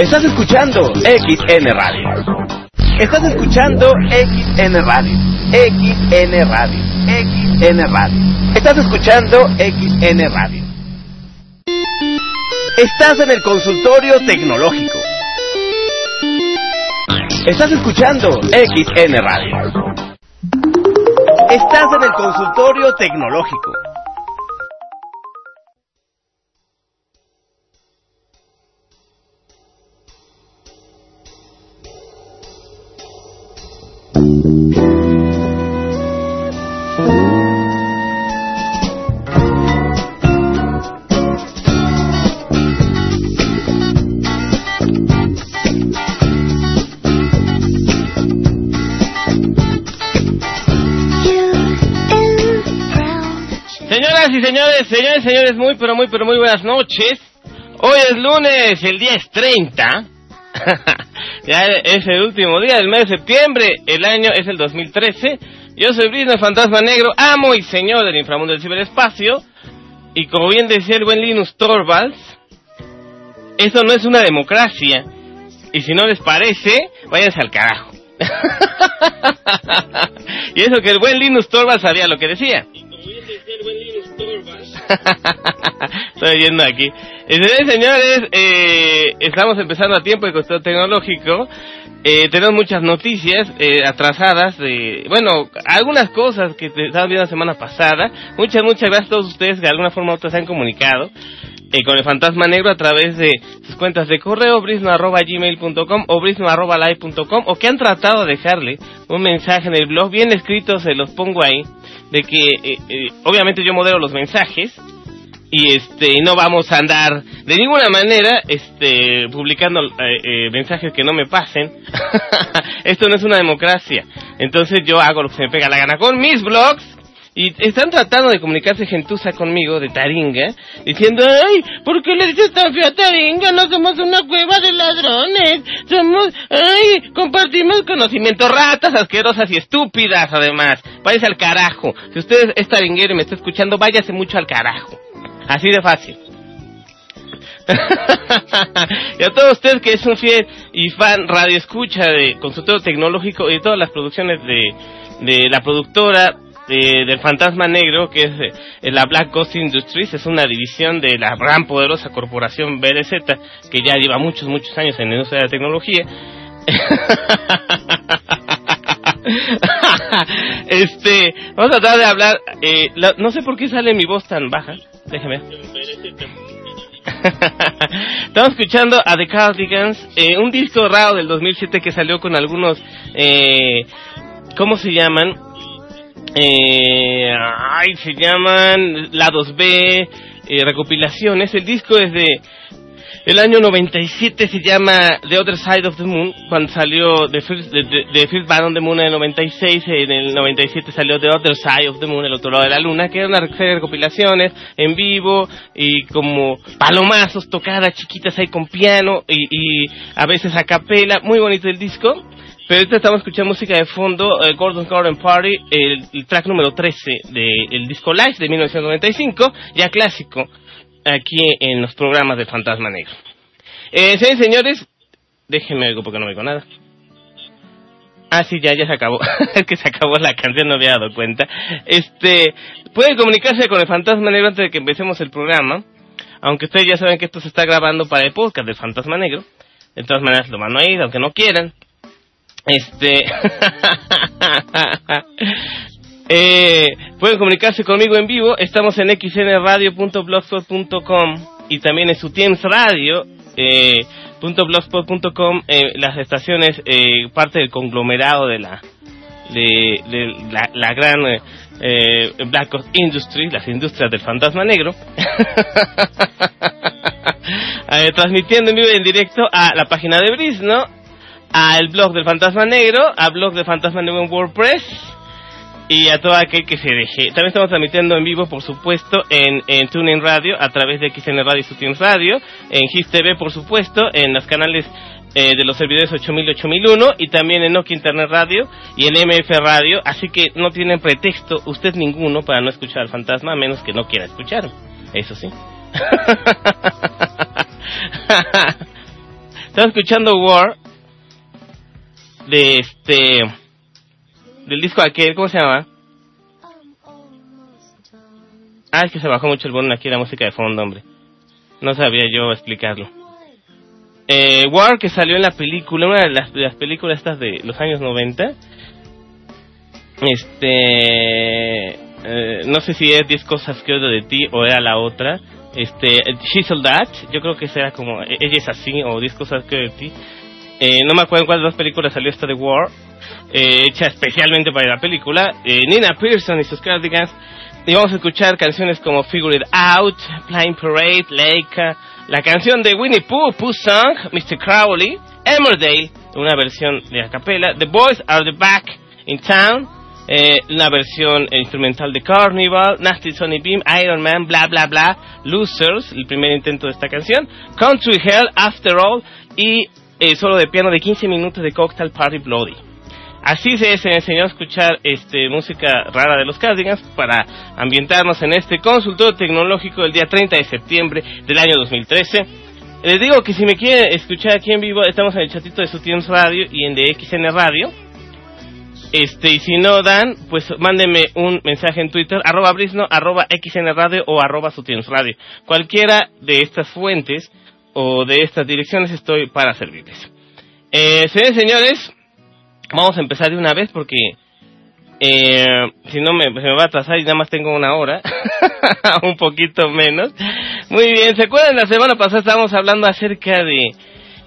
Estás escuchando XN Radio. Estás escuchando XN Radio. XN Radio. XN Radio. Estás escuchando XN Radio. Estás en el consultorio tecnológico. Estás escuchando XN Radio. Estás en el consultorio tecnológico. Señores, señores y señores, muy pero muy pero muy buenas noches. Hoy es lunes, el día es 30. ya es el último día del mes de septiembre, el año es el 2013. Yo soy Brisno, el fantasma negro, amo y señor del inframundo del ciberespacio. Y como bien decía el buen Linus Torvalds, eso no es una democracia. Y si no les parece, váyanse al carajo. y eso que el buen Linus Torvalds sabía lo que decía. Estoy yendo aquí. Señores, señores, eh, estamos empezando a tiempo de costo tecnológico. Eh, tenemos muchas noticias eh, atrasadas de, bueno, algunas cosas que estaban viendo la semana pasada. Muchas, muchas gracias a todos ustedes que de alguna forma u otra se han comunicado eh, con el fantasma negro a través de sus cuentas de correo brisno.gmail.com o brisno.live.com o que han tratado de dejarle un mensaje en el blog bien escrito, se los pongo ahí, de que eh, eh, obviamente yo modelo los mensajes y este no vamos a andar de ninguna manera este publicando eh, mensajes que no me pasen. Esto no es una democracia. Entonces yo hago lo que se me pega la gana con mis blogs y están tratando de comunicarse gentuza conmigo de Taringa diciendo ay ¿por qué le dices tan feo a Taringa? no somos una cueva de ladrones somos ay compartimos conocimiento ratas asquerosas y estúpidas además váyase al carajo si usted es taringuero y me está escuchando váyase mucho al carajo Así de fácil. y a todos ustedes que es un fiel y fan radio escucha de consultorio tecnológico y de todas las producciones de, de la productora de, del Fantasma Negro, que es eh, la Black Ghost Industries, es una división de la gran poderosa corporación BRZ, que ya lleva muchos, muchos años en la industria de la tecnología. este, vamos a tratar de hablar, eh, la- no sé por qué sale mi voz tan baja, déjeme. Estamos escuchando a The Cardigans, eh, un disco raro del 2007 que salió con algunos, eh, ¿cómo se llaman? Eh, ay, se llaman lados B, eh, recopilaciones. El disco es de el año 97, se llama The Other Side of the Moon, cuando salió The First, the, the- First Band on the Moon en el 96, en el 97 salió The Other Side of the Moon, el otro lado de la luna, que era una serie de recopilaciones en vivo y como palomazos tocadas chiquitas ahí con piano y, y a veces a capela, muy bonito el disco. Pero ahorita estamos escuchando música de fondo, eh, Gordon Garden Party, el, track número 13 del disco Live de 1995, ya clásico, aquí en los programas de Fantasma Negro. Eh, señores, señores, déjenme algo porque no me digo nada. Ah, sí, ya, ya se acabó. que se acabó la canción, no había dado cuenta. Este, pueden comunicarse con el Fantasma Negro antes de que empecemos el programa. Aunque ustedes ya saben que esto se está grabando para el podcast del Fantasma Negro. De todas maneras lo van a ir, aunque no quieran. Este. eh, pueden comunicarse conmigo en vivo. Estamos en xnradio.blogspot.com y también en su Teams Radio. Eh, .blogspot.com eh, las estaciones eh, parte del conglomerado de la de, la, gran eh, Black Ops Industries, las industrias del fantasma negro, Eh, transmitiendo en vivo y en directo a la página de Brisno, al blog del fantasma negro, al blog del fantasma negro en WordPress y a todo aquel que se deje. También estamos transmitiendo en vivo, por supuesto, en, en TuneIn Radio, a través de XN Radio y Sutiens Radio, en GIS TV, por supuesto, en los canales eh, de los servidores 8000 y 8001 y también en Nokia Internet Radio y en MF Radio, así que no tienen pretexto usted ninguno para no escuchar al fantasma, a menos que no quiera escuchar. Eso sí. Estaba escuchando War de este del disco aquel, ¿cómo se llama? Ah, es que se bajó mucho el volumen aquí la música de fondo, hombre. No sabía yo explicarlo. Eh, War, que salió en la película, una de las, de las películas estas de los años 90. Este. eh, no sé si es 10 cosas que odio de ti o era la otra. Este. She's All That. Yo creo que será como. e- Ella es así o 10 cosas que odio de ti. Eh, no me acuerdo en cuál de las películas salió esta de War. eh, hecha especialmente para la película. Eh, Nina Pearson y sus Cardigans. Y vamos a escuchar canciones como Figure It Out, Flying Parade, Leica, la canción de Winnie Pooh, Pooh Song, Mr. Crowley, Emmerdale, una versión de a capella, The Boys Are the Back in Town, eh, una versión instrumental de Carnival, Nasty Sonny Beam, Iron Man, bla bla bla, Losers, el primer intento de esta canción, Country Hell, After All, y eh, solo de piano de 15 minutos de Cocktail Party Bloody. Así se, se enseñó a escuchar este, música rara de los Cardigans para ambientarnos en este consultorio tecnológico del día 30 de septiembre del año 2013. Les digo que si me quieren escuchar aquí en vivo, estamos en el chatito de Sutiens Radio y en de XN Radio. Este, y si no dan, pues mándenme un mensaje en Twitter, arroba brisno, arroba XN Radio o arroba Sutiens Radio. Cualquiera de estas fuentes o de estas direcciones estoy para servirles. Eh, señores, vamos a empezar de una vez porque eh, si no me, se me va a atrasar y nada más tengo una hora, un poquito menos. Muy bien, ¿se acuerdan? La semana pasada estábamos hablando acerca de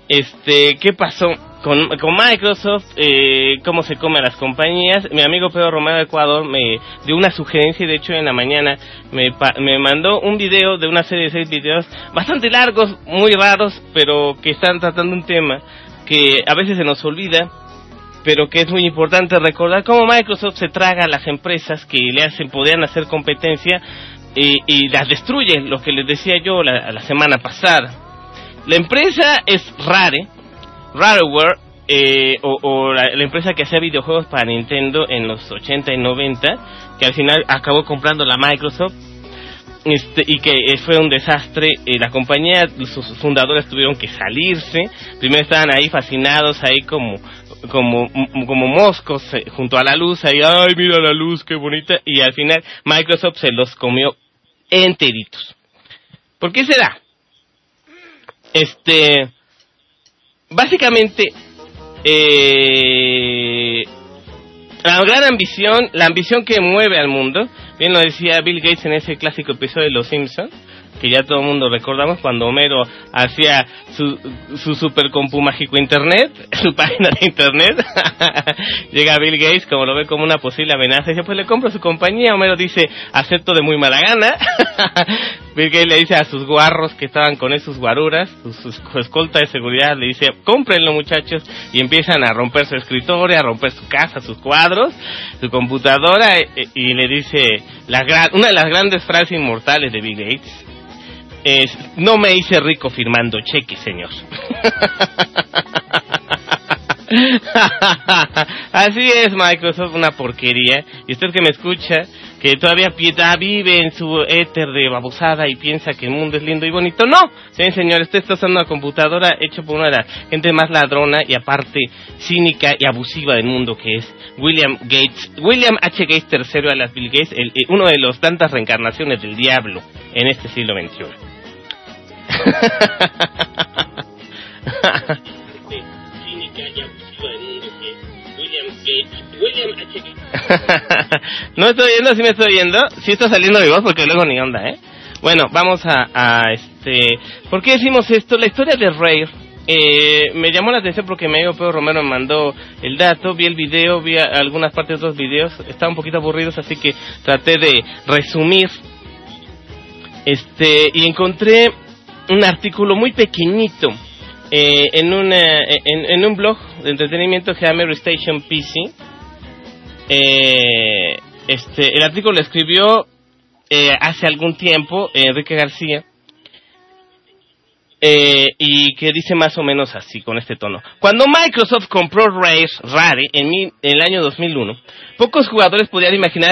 este qué pasó con, con Microsoft, eh, cómo se come a las compañías. Mi amigo Pedro Romero de Ecuador me dio una sugerencia y de hecho en la mañana me, pa- me mandó un video de una serie de seis videos bastante largos, muy raros, pero que están tratando un tema que a veces se nos olvida pero que es muy importante recordar cómo Microsoft se traga a las empresas que le hacen, podrían hacer competencia y, las destruye, lo que les decía yo la, la semana pasada. La empresa es Rare, Rareware, eh, o, o la, empresa que hacía videojuegos para Nintendo en los 80 y 90, que al final acabó comprando la Microsoft este, y que eh, fue un desastre. Eh, la compañía, sus fundadores tuvieron que salirse. Primero estaban ahí fascinados, ahí como como como moscos eh, junto a la luz, ahí, ay, mira la luz, qué bonita. Y al final Microsoft se los comió enteritos. ¿Por qué será? Este, básicamente, eh, la gran ambición, la ambición que mueve al mundo, bien lo decía Bill Gates en ese clásico episodio de Los Simpsons, que ya todo el mundo recordamos cuando Homero hacía su, su super compu mágico internet, su página de internet, llega Bill Gates como lo ve como una posible amenaza y dice pues le compro su compañía, Homero dice acepto de muy mala gana, Bill Gates le dice a sus guarros que estaban con esos guaruras, su, escolta de seguridad, le dice cómprenlo muchachos y empiezan a romper su escritorio, a romper su casa, sus cuadros, su computadora eh, eh, y le dice la gran, una de las grandes frases inmortales de Bill Gates es no me hice rico firmando cheques, señor. Así es, Microsoft, una porquería. Y usted que me escucha, que todavía piedad vive en su éter de babosada y piensa que el mundo es lindo y bonito. No, sí, señor, usted está usando una computadora hecha por una de las gente más ladrona y aparte cínica y abusiva del mundo que es William Gates. William H. Gates III, a las Bill Gates, el- el- uno de los tantas reencarnaciones del diablo en este siglo XXI. no estoy oyendo, sí me estoy oyendo. Sí está saliendo mi voz porque luego ni onda, ¿eh? Bueno, vamos a, este... ¿Por qué decimos esto? La historia de Rare eh, me llamó la atención porque mi amigo Pedro Romero me mandó el dato, vi el video, vi algunas partes de los videos, estaban un poquito aburridos, así que traté de resumir. Este, y encontré un artículo muy pequeñito eh, en, una, en, un blog de entretenimiento que Station PC. Eh, este, el artículo lo escribió eh, hace algún tiempo eh, Enrique García y que dice más o menos así, con este tono. Cuando Microsoft compró Rare, Rare en, mi- en el año 2001, pocos jugadores podían imaginar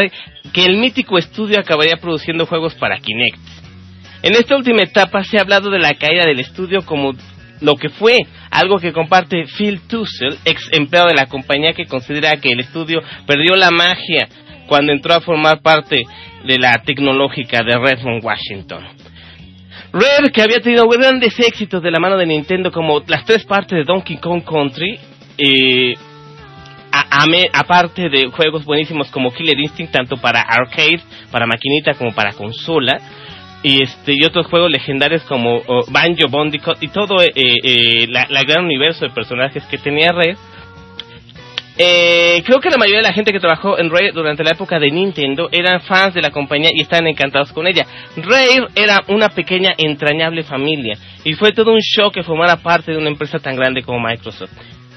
que el mítico estudio acabaría produciendo juegos para Kinect. En esta última etapa se ha hablado de la caída del estudio como lo que fue algo que comparte Phil Tussell, ex empleado de la compañía que considera que el estudio perdió la magia cuando entró a formar parte de la tecnológica de Redmond, Washington. Rare, que había tenido grandes éxitos de la mano de Nintendo, como las tres partes de Donkey Kong Country, eh, aparte de juegos buenísimos como Killer Instinct, tanto para arcade, para maquinita como para consola, y este y otros juegos legendarios como Banjo, Bandicoot y todo eh, eh, la, gran universo de personajes que tenía Rare. Eh, creo que la mayoría de la gente que trabajó en Rare durante la época de Nintendo eran fans de la compañía y estaban encantados con ella. Rare era una pequeña entrañable familia y fue todo un shock que formara parte de una empresa tan grande como Microsoft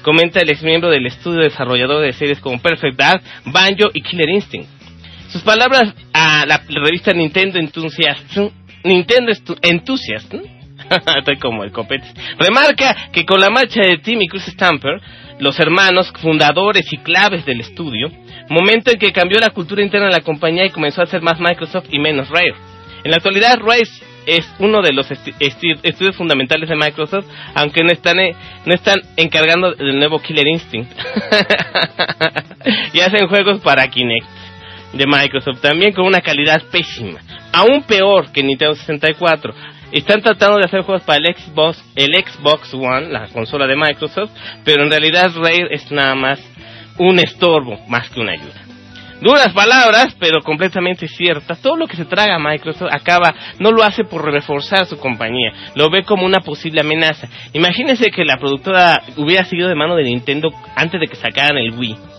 comenta el ex miembro del estudio desarrollador de series como Perfect Dark, Banjo y Killer Instinct. Sus palabras a la revista Nintendo Enthusiast, Nintendo Enthusiast, estoy como el copete, remarca que con la marcha de Tim y Chris Stamper, los hermanos fundadores y claves del estudio, momento en que cambió la cultura interna de la compañía y comenzó a ser más Microsoft y menos Rare. En la actualidad, Rare es uno de los estudios fundamentales de Microsoft, aunque no están, eh, no están encargando del nuevo Killer Instinct. y hacen juegos para Kinect de Microsoft, también con una calidad pésima, aún peor que Nintendo 64. Están tratando de hacer juegos para el Xbox, el Xbox One, la consola de Microsoft, pero en realidad Rare es nada más un estorbo más que una ayuda. Duras palabras, pero completamente ciertas. Todo lo que se traga Microsoft acaba, no lo hace por reforzar su compañía, lo ve como una posible amenaza. Imagínense que la productora hubiera seguido de mano de Nintendo antes de que sacaran el Wii.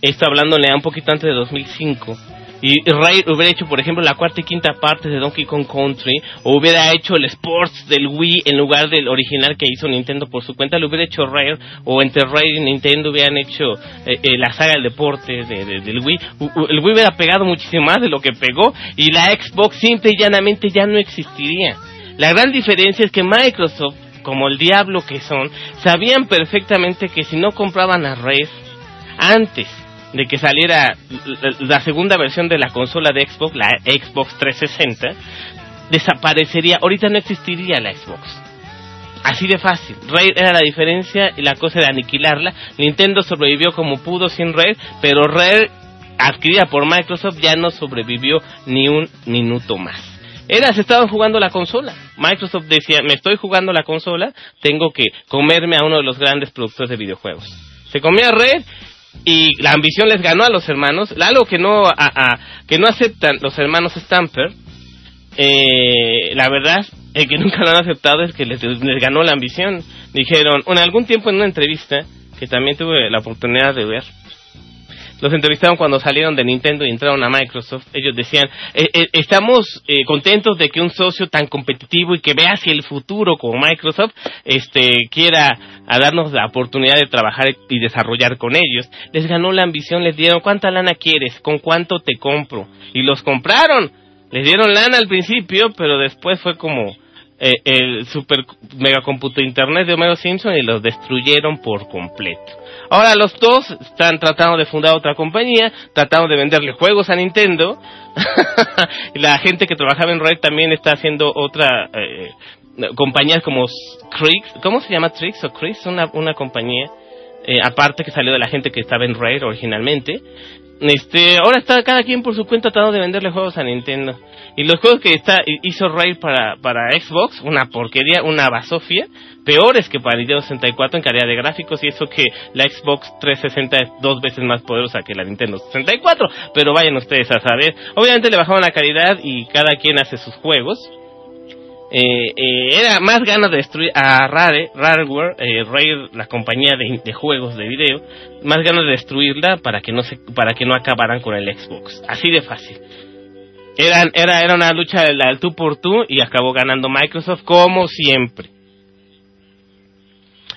Esto hablándole a un poquito antes de 2005 y Ray hubiera hecho, por ejemplo, la cuarta y quinta parte de Donkey Kong Country, o hubiera hecho el Sports del Wii en lugar del original que hizo Nintendo por su cuenta, lo hubiera hecho Rare, o entre Rare y Nintendo hubieran hecho eh, eh, la saga del deporte de, del Wii, el Wii hubiera pegado muchísimo más de lo que pegó, y la Xbox simple y llanamente ya no existiría. La gran diferencia es que Microsoft, como el diablo que son, sabían perfectamente que si no compraban a Rare antes de que saliera la segunda versión de la consola de Xbox, la Xbox 360, desaparecería, ahorita no existiría la Xbox. Así de fácil. Raid era la diferencia y la cosa de aniquilarla. Nintendo sobrevivió como pudo sin Raid, pero Raid, adquirida por Microsoft, ya no sobrevivió ni un minuto más. Era, se estaban jugando la consola. Microsoft decía, me estoy jugando la consola, tengo que comerme a uno de los grandes productores de videojuegos. Se comía Red y la ambición les ganó a los hermanos, algo que no a, que no aceptan los hermanos Stamper, eh, la verdad, el que nunca lo han aceptado es que les, les ganó la ambición. Dijeron, en algún tiempo en una entrevista que también tuve la oportunidad de ver, los entrevistaron cuando salieron de Nintendo y entraron a Microsoft. Ellos decían, eh, eh, estamos eh, contentos de que un socio tan competitivo y que vea hacia el futuro como Microsoft este, quiera darnos la oportunidad de trabajar y desarrollar con ellos. Les ganó la ambición, les dieron, ¿cuánta lana quieres? ¿Con cuánto te compro? Y los compraron. Les dieron lana al principio, pero después fue como el super megacomputo internet de Homero Simpson y los destruyeron por completo. Ahora los dos están tratando de fundar otra compañía, tratando de venderle juegos a Nintendo. la gente que trabajaba en Red también está haciendo otra eh, compañía como Trix, ¿cómo se llama Trix o Chris? Una, una compañía eh, aparte que salió de la gente que estaba en Red originalmente. Este, ahora está cada quien por su cuenta tratando de venderle juegos a Nintendo. Y los juegos que está, hizo Ray para, para Xbox, una porquería, una basofia, peores que para Nintendo 64 en calidad de gráficos, y eso que la Xbox 360 es dos veces más poderosa que la Nintendo 64, pero vayan ustedes a saber. Obviamente le bajaron la calidad y cada quien hace sus juegos. Eh, eh, era más ganas de destruir a Rare, Rareware, eh, Rare, la compañía de, juegos de video, más ganas de destruirla para que no se, para que no acabaran con el Xbox. Así de fácil. Era, era, era una lucha del, tú por tú y acabó ganando Microsoft como siempre.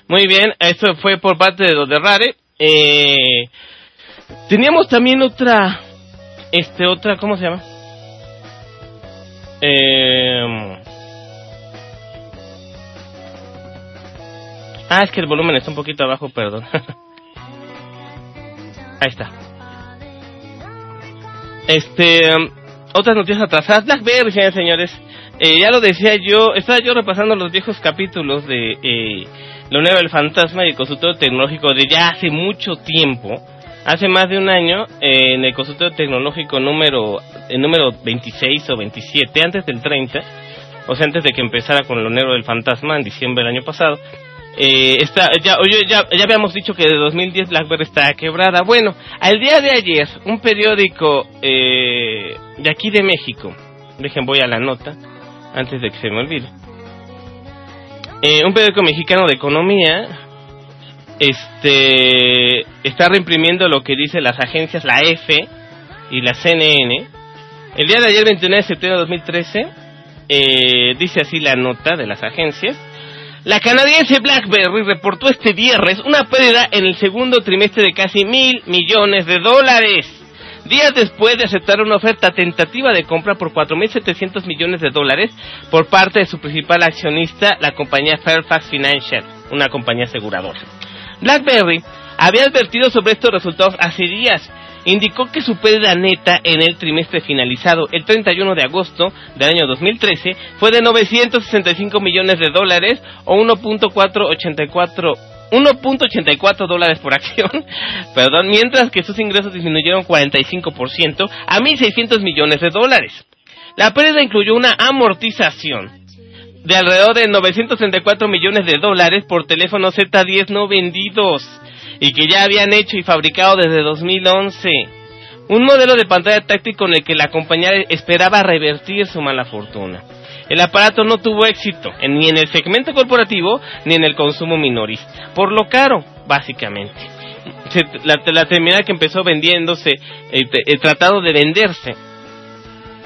Muy bien, eso fue por parte de los de Rare. Eh, teníamos también otra, este, otra, ¿cómo se llama? Eh, ah, es que el volumen está un poquito abajo, perdón. Ahí está. Este, otras noticias atrasadas. Blackberry, señores. Eh, ya lo decía yo, estaba yo repasando los viejos capítulos de, eh, Leonero el Fantasma y el consultorio tecnológico de ya hace mucho tiempo, hace más de un año, eh, en el consultorio tecnológico número, el número 26 o 27, antes del 30, o sea, antes de que empezara con Leonero del Fantasma en diciembre del año pasado, eh, está, ya, ya, ya habíamos dicho que de 2010 BlackBerry está quebrada. Bueno, al día de ayer, un periódico eh, de aquí de México, dejen voy a la nota, antes de que se me olvide. Eh, un periódico mexicano de economía este está reimprimiendo lo que dice las agencias, la F y la CNN. El día de ayer, 29 de septiembre de 2013, eh, dice así la nota de las agencias. La canadiense BlackBerry reportó este viernes una pérdida en el segundo trimestre de casi mil millones de dólares. Días después de aceptar una oferta tentativa de compra por 4.700 millones de dólares por parte de su principal accionista, la compañía Fairfax Financial, una compañía aseguradora. BlackBerry había advertido sobre estos resultados hace días. Indicó que su pérdida neta en el trimestre finalizado el 31 de agosto del año 2013 fue de 965 millones de dólares o 1.484 1.84 dólares por acción, perdón, mientras que sus ingresos disminuyeron 45% a 1.600 millones de dólares. La pérdida incluyó una amortización de alrededor de 934 millones de dólares por teléfonos Z10 no vendidos y que ya habían hecho y fabricado desde 2011. Un modelo de pantalla táctil con el que la compañía esperaba revertir su mala fortuna. El aparato no tuvo éxito ni en el segmento corporativo ni en el consumo minoris, por lo caro, básicamente. la, la terminal que empezó vendiéndose, el tratado de venderse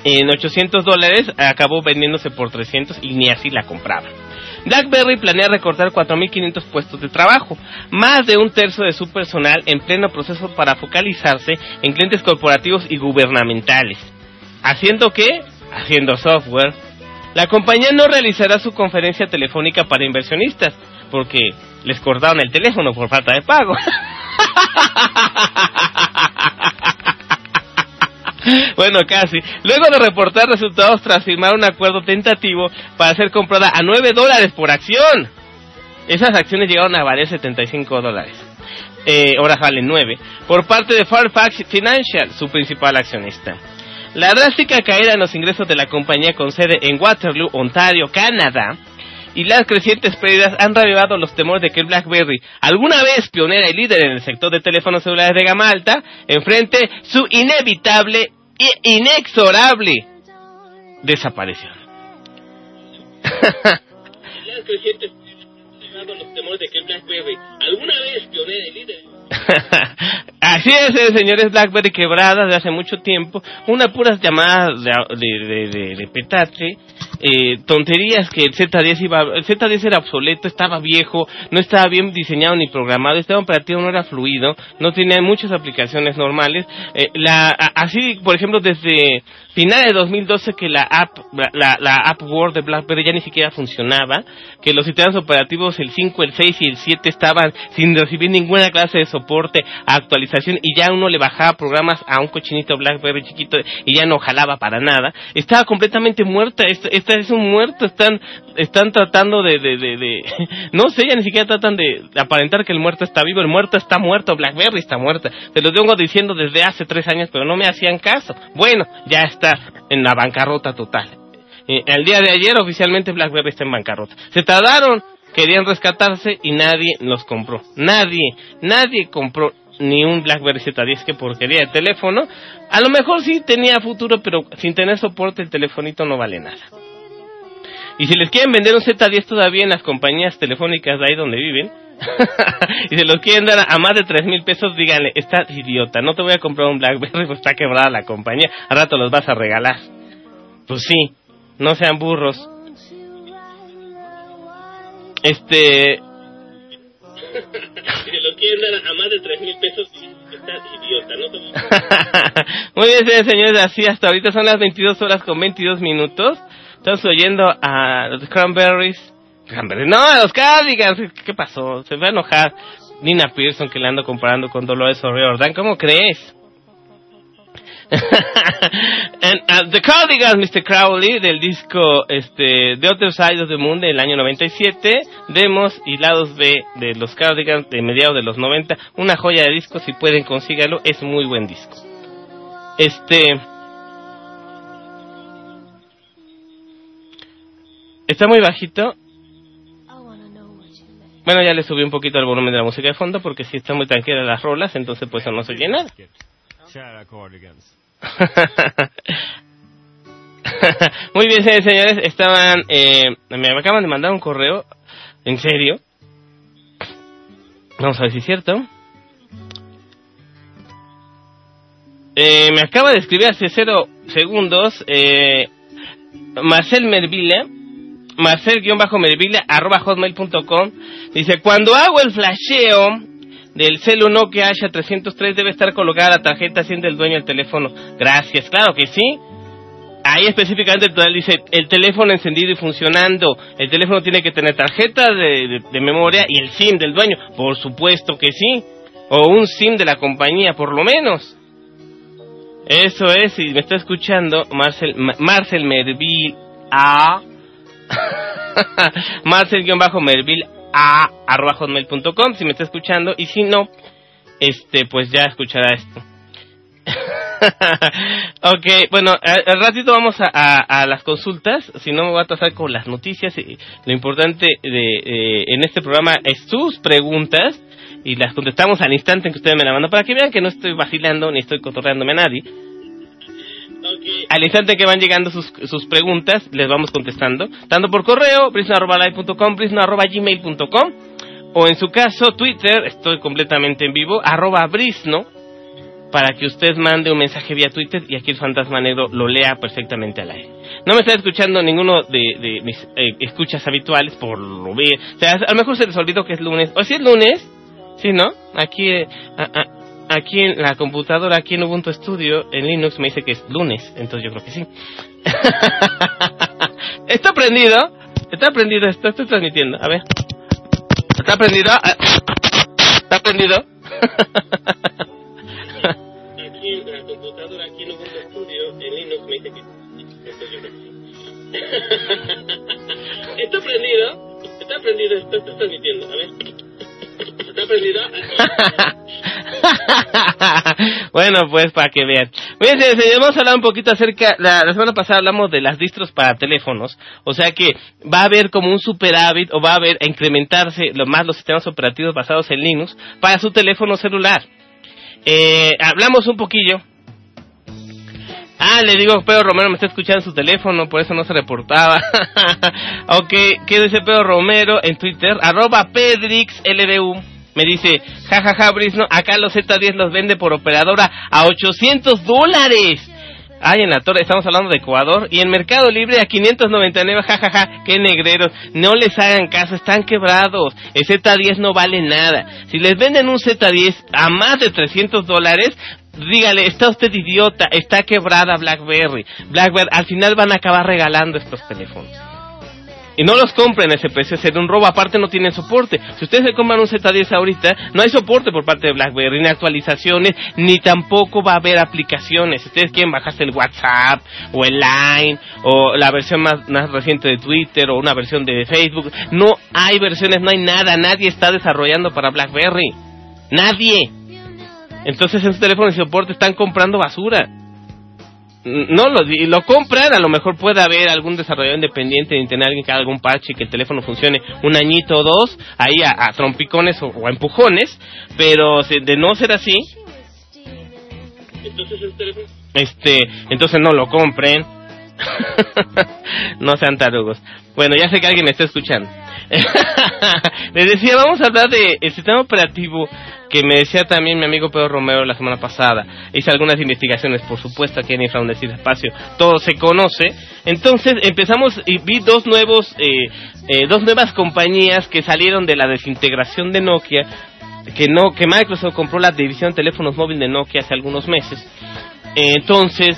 en 800 dólares, acabó vendiéndose por 300 y ni así la compraba. BlackBerry planea recortar 4.500 puestos de trabajo, más de un tercio de su personal en pleno proceso para focalizarse en clientes corporativos y gubernamentales. ¿Haciendo qué? Haciendo software. La compañía no realizará su conferencia telefónica para inversionistas, porque les cortaron el teléfono por falta de pago. bueno, casi. Luego de reportar resultados tras firmar un acuerdo tentativo para ser comprada a 9 dólares por acción. Esas acciones llegaron a valer 75 dólares. Eh, ahora valen 9. Por parte de Fairfax Financial, su principal accionista. La drástica caída en los ingresos de la compañía con sede en Waterloo, Ontario, Canadá, y las crecientes pérdidas han revivado los temores de que el BlackBerry, alguna vez pionera y líder en el sector de teléfonos celulares de gama alta, enfrente su inevitable e inexorable desaparición. las crecientes los temores de que el BlackBerry, alguna vez pionera y líder. Así es, eh, señores BlackBerry quebrada de hace mucho tiempo, una puras llamadas de, de, de, de petate, eh, tonterías que el Z10 iba, el Z10 era obsoleto, estaba viejo, no estaba bien diseñado ni programado, este operativo no era fluido, no tenía muchas aplicaciones normales, eh, la, así, por ejemplo, desde finales de 2012 que la app, la, la app Word de BlackBerry ya ni siquiera funcionaba, que los sistemas operativos el 5, el 6 y el 7 estaban sin recibir ninguna clase de soporte, actualización y ya uno le bajaba programas a un cochinito BlackBerry chiquito y ya no jalaba para nada, estaba completamente muerta, esta, es un muerto, están, están tratando de, de, de, no sé, ya ni siquiera tratan de aparentar que el muerto está vivo, el muerto está muerto, BlackBerry está muerta, se lo vengo diciendo desde hace tres años, pero no me hacían caso, bueno, ya está en la bancarrota total. el día de ayer oficialmente BlackBerry está en bancarrota. Se tardaron, querían rescatarse y nadie los compró. Nadie, nadie compró ni un BlackBerry Z10 que porquería de teléfono. A lo mejor sí tenía futuro, pero sin tener soporte el telefonito no vale nada. Y si les quieren vender un Z10 todavía en las compañías telefónicas de ahí donde viven, y se los quieren dar a más de tres mil pesos, díganle, estás idiota, no te voy a comprar un BlackBerry, pues está quebrada la compañía, a rato los vas a regalar. Pues sí, no sean burros. Este... si se los quieren dar a más de tres mil pesos, estás idiota, no te voy a... Muy bien, señores, así hasta ahorita son las 22 horas con 22 minutos. Estamos oyendo a los Cranberries no, los Cardigans. ¿Qué pasó? Se va a enojar Nina Pearson que le ando comparando con Dolores O'Riordan. ¿Cómo crees? And, uh, the Cardigans, Mr. Crowley, del disco este, The Other Side of the Moon del año 97, demos y lados B de los Cardigans de mediados de los 90, una joya de disco, si pueden consígalo, es muy buen disco. Este... Está muy bajito. Bueno, ya le subí un poquito el volumen de la música de fondo porque si está muy tranquila las rolas, entonces pues eso no se nada. Muy bien, señores, señores, estaban, eh, me acaban de mandar un correo, en serio. Vamos a ver si es cierto. Eh, me acaba de escribir hace cero segundos eh, Marcel Merville, Hotmail.com, dice, cuando hago el flasheo del celu Nokia H303 debe estar colocada la tarjeta SIM del dueño del teléfono. Gracias, claro que sí. Ahí específicamente dice el teléfono encendido y funcionando. El teléfono tiene que tener tarjeta de, de, memoria y el SIM del dueño. Por supuesto que sí. O un SIM de la compañía, por lo menos. Eso es, si me está escuchando, Marcel, Marcel Merville A. Marcel-Merville a hotmail.com si me está escuchando y si no, este pues ya escuchará esto. ok, bueno, al ratito vamos a, a, las consultas, si no me voy a pasar con las noticias. Y lo importante de, en este programa es sus preguntas y las contestamos al instante en que ustedes me la mandan para que vean que no estoy vacilando ni estoy cotorreándome a nadie. Al instante que van llegando sus, sus preguntas, les vamos contestando, tanto por correo, prisma.live.com, prisma.gmail.com, o en su caso, Twitter, estoy completamente en vivo, arroba brisno, para que usted mande un mensaje vía Twitter y aquí el fantasma negro lo lea perfectamente al aire. No me está escuchando ninguno de, mis eh, escuchas habituales por lo ver. O sea, a lo mejor se les olvidó que es lunes. O si es lunes, sí, ¿no? Aquí, eh, aquí en la computadora, aquí en Ubuntu Studio, en Linux, me dice que es lunes, entonces yo creo que sí. ¿Está prendido? ¿Está prendido esto? Estoy transmitiendo, a ver. ¿Está prendido? Ah, ¿Está prendido? aquí en la computadora, aquí en Ubuntu Studio, en Linux, me dice que entonces yo creo que sí. ¿Está prendido? ¿Está prendido esto? Estoy transmitiendo, a ver. ¿Está bueno, pues para que vean. Miren, vamos a hablar un poquito acerca, la, semana pasada hablamos de las distros para teléfonos, o sea que va a haber como un superávit o va a haber a incrementarse lo más los sistemas operativos basados en Linux para su teléfono celular. Eh, hablamos un poquillo. Ah, le digo, Pedro Romero me está escuchando en su teléfono, por eso no se reportaba. ok, ¿qué dice Pedro Romero en Twitter? Arroba PedrixLDU me dice, jajaja, ja, ja, Brisno, acá los Z10 los vende por operadora a 800 dólares. Ay, en la torre, estamos hablando de Ecuador. Y en Mercado Libre a 599, jajaja, ja, ja, qué negreros. No les hagan caso, están quebrados. El Z10 no vale nada. Si les venden un Z10 a más de 300 dólares, dígale, está usted idiota, está quebrada BlackBerry. BlackBerry, al final van a acabar regalando estos teléfonos. Y no los compren ese precio, sería un robo. Aparte no tienen soporte. Si ustedes se compran un Z10 ahorita, no hay soporte por parte de BlackBerry, ni actualizaciones, ni tampoco va a haber aplicaciones. Si ustedes quieren bajarse el WhatsApp, o el Line, o la versión más, más reciente de Twitter, o una versión de Facebook, no hay versiones, no hay nada. Nadie está desarrollando para BlackBerry. Nadie. Entonces esos teléfonos de soporte están comprando basura no lo, lo compran, a lo mejor puede haber algún desarrollador independiente de tener alguien que haga algún parche y que el teléfono funcione un añito o dos, ahí a, trompicones o, a empujones, pero de no ser así, este, entonces no lo compren, no sean tarugos. Bueno, ya sé que alguien me está escuchando. Les decía, vamos a hablar de el sistema operativo que me decía también mi amigo Pedro Romero la semana pasada. Hice algunas investigaciones, por supuesto, aquí en Infraundecir Espacio. Todo se conoce. Entonces empezamos y vi dos nuevos, eh, eh, dos nuevas compañías que salieron de la desintegración de Nokia, que no, que Microsoft compró la división de teléfonos móviles de Nokia hace algunos meses. entonces,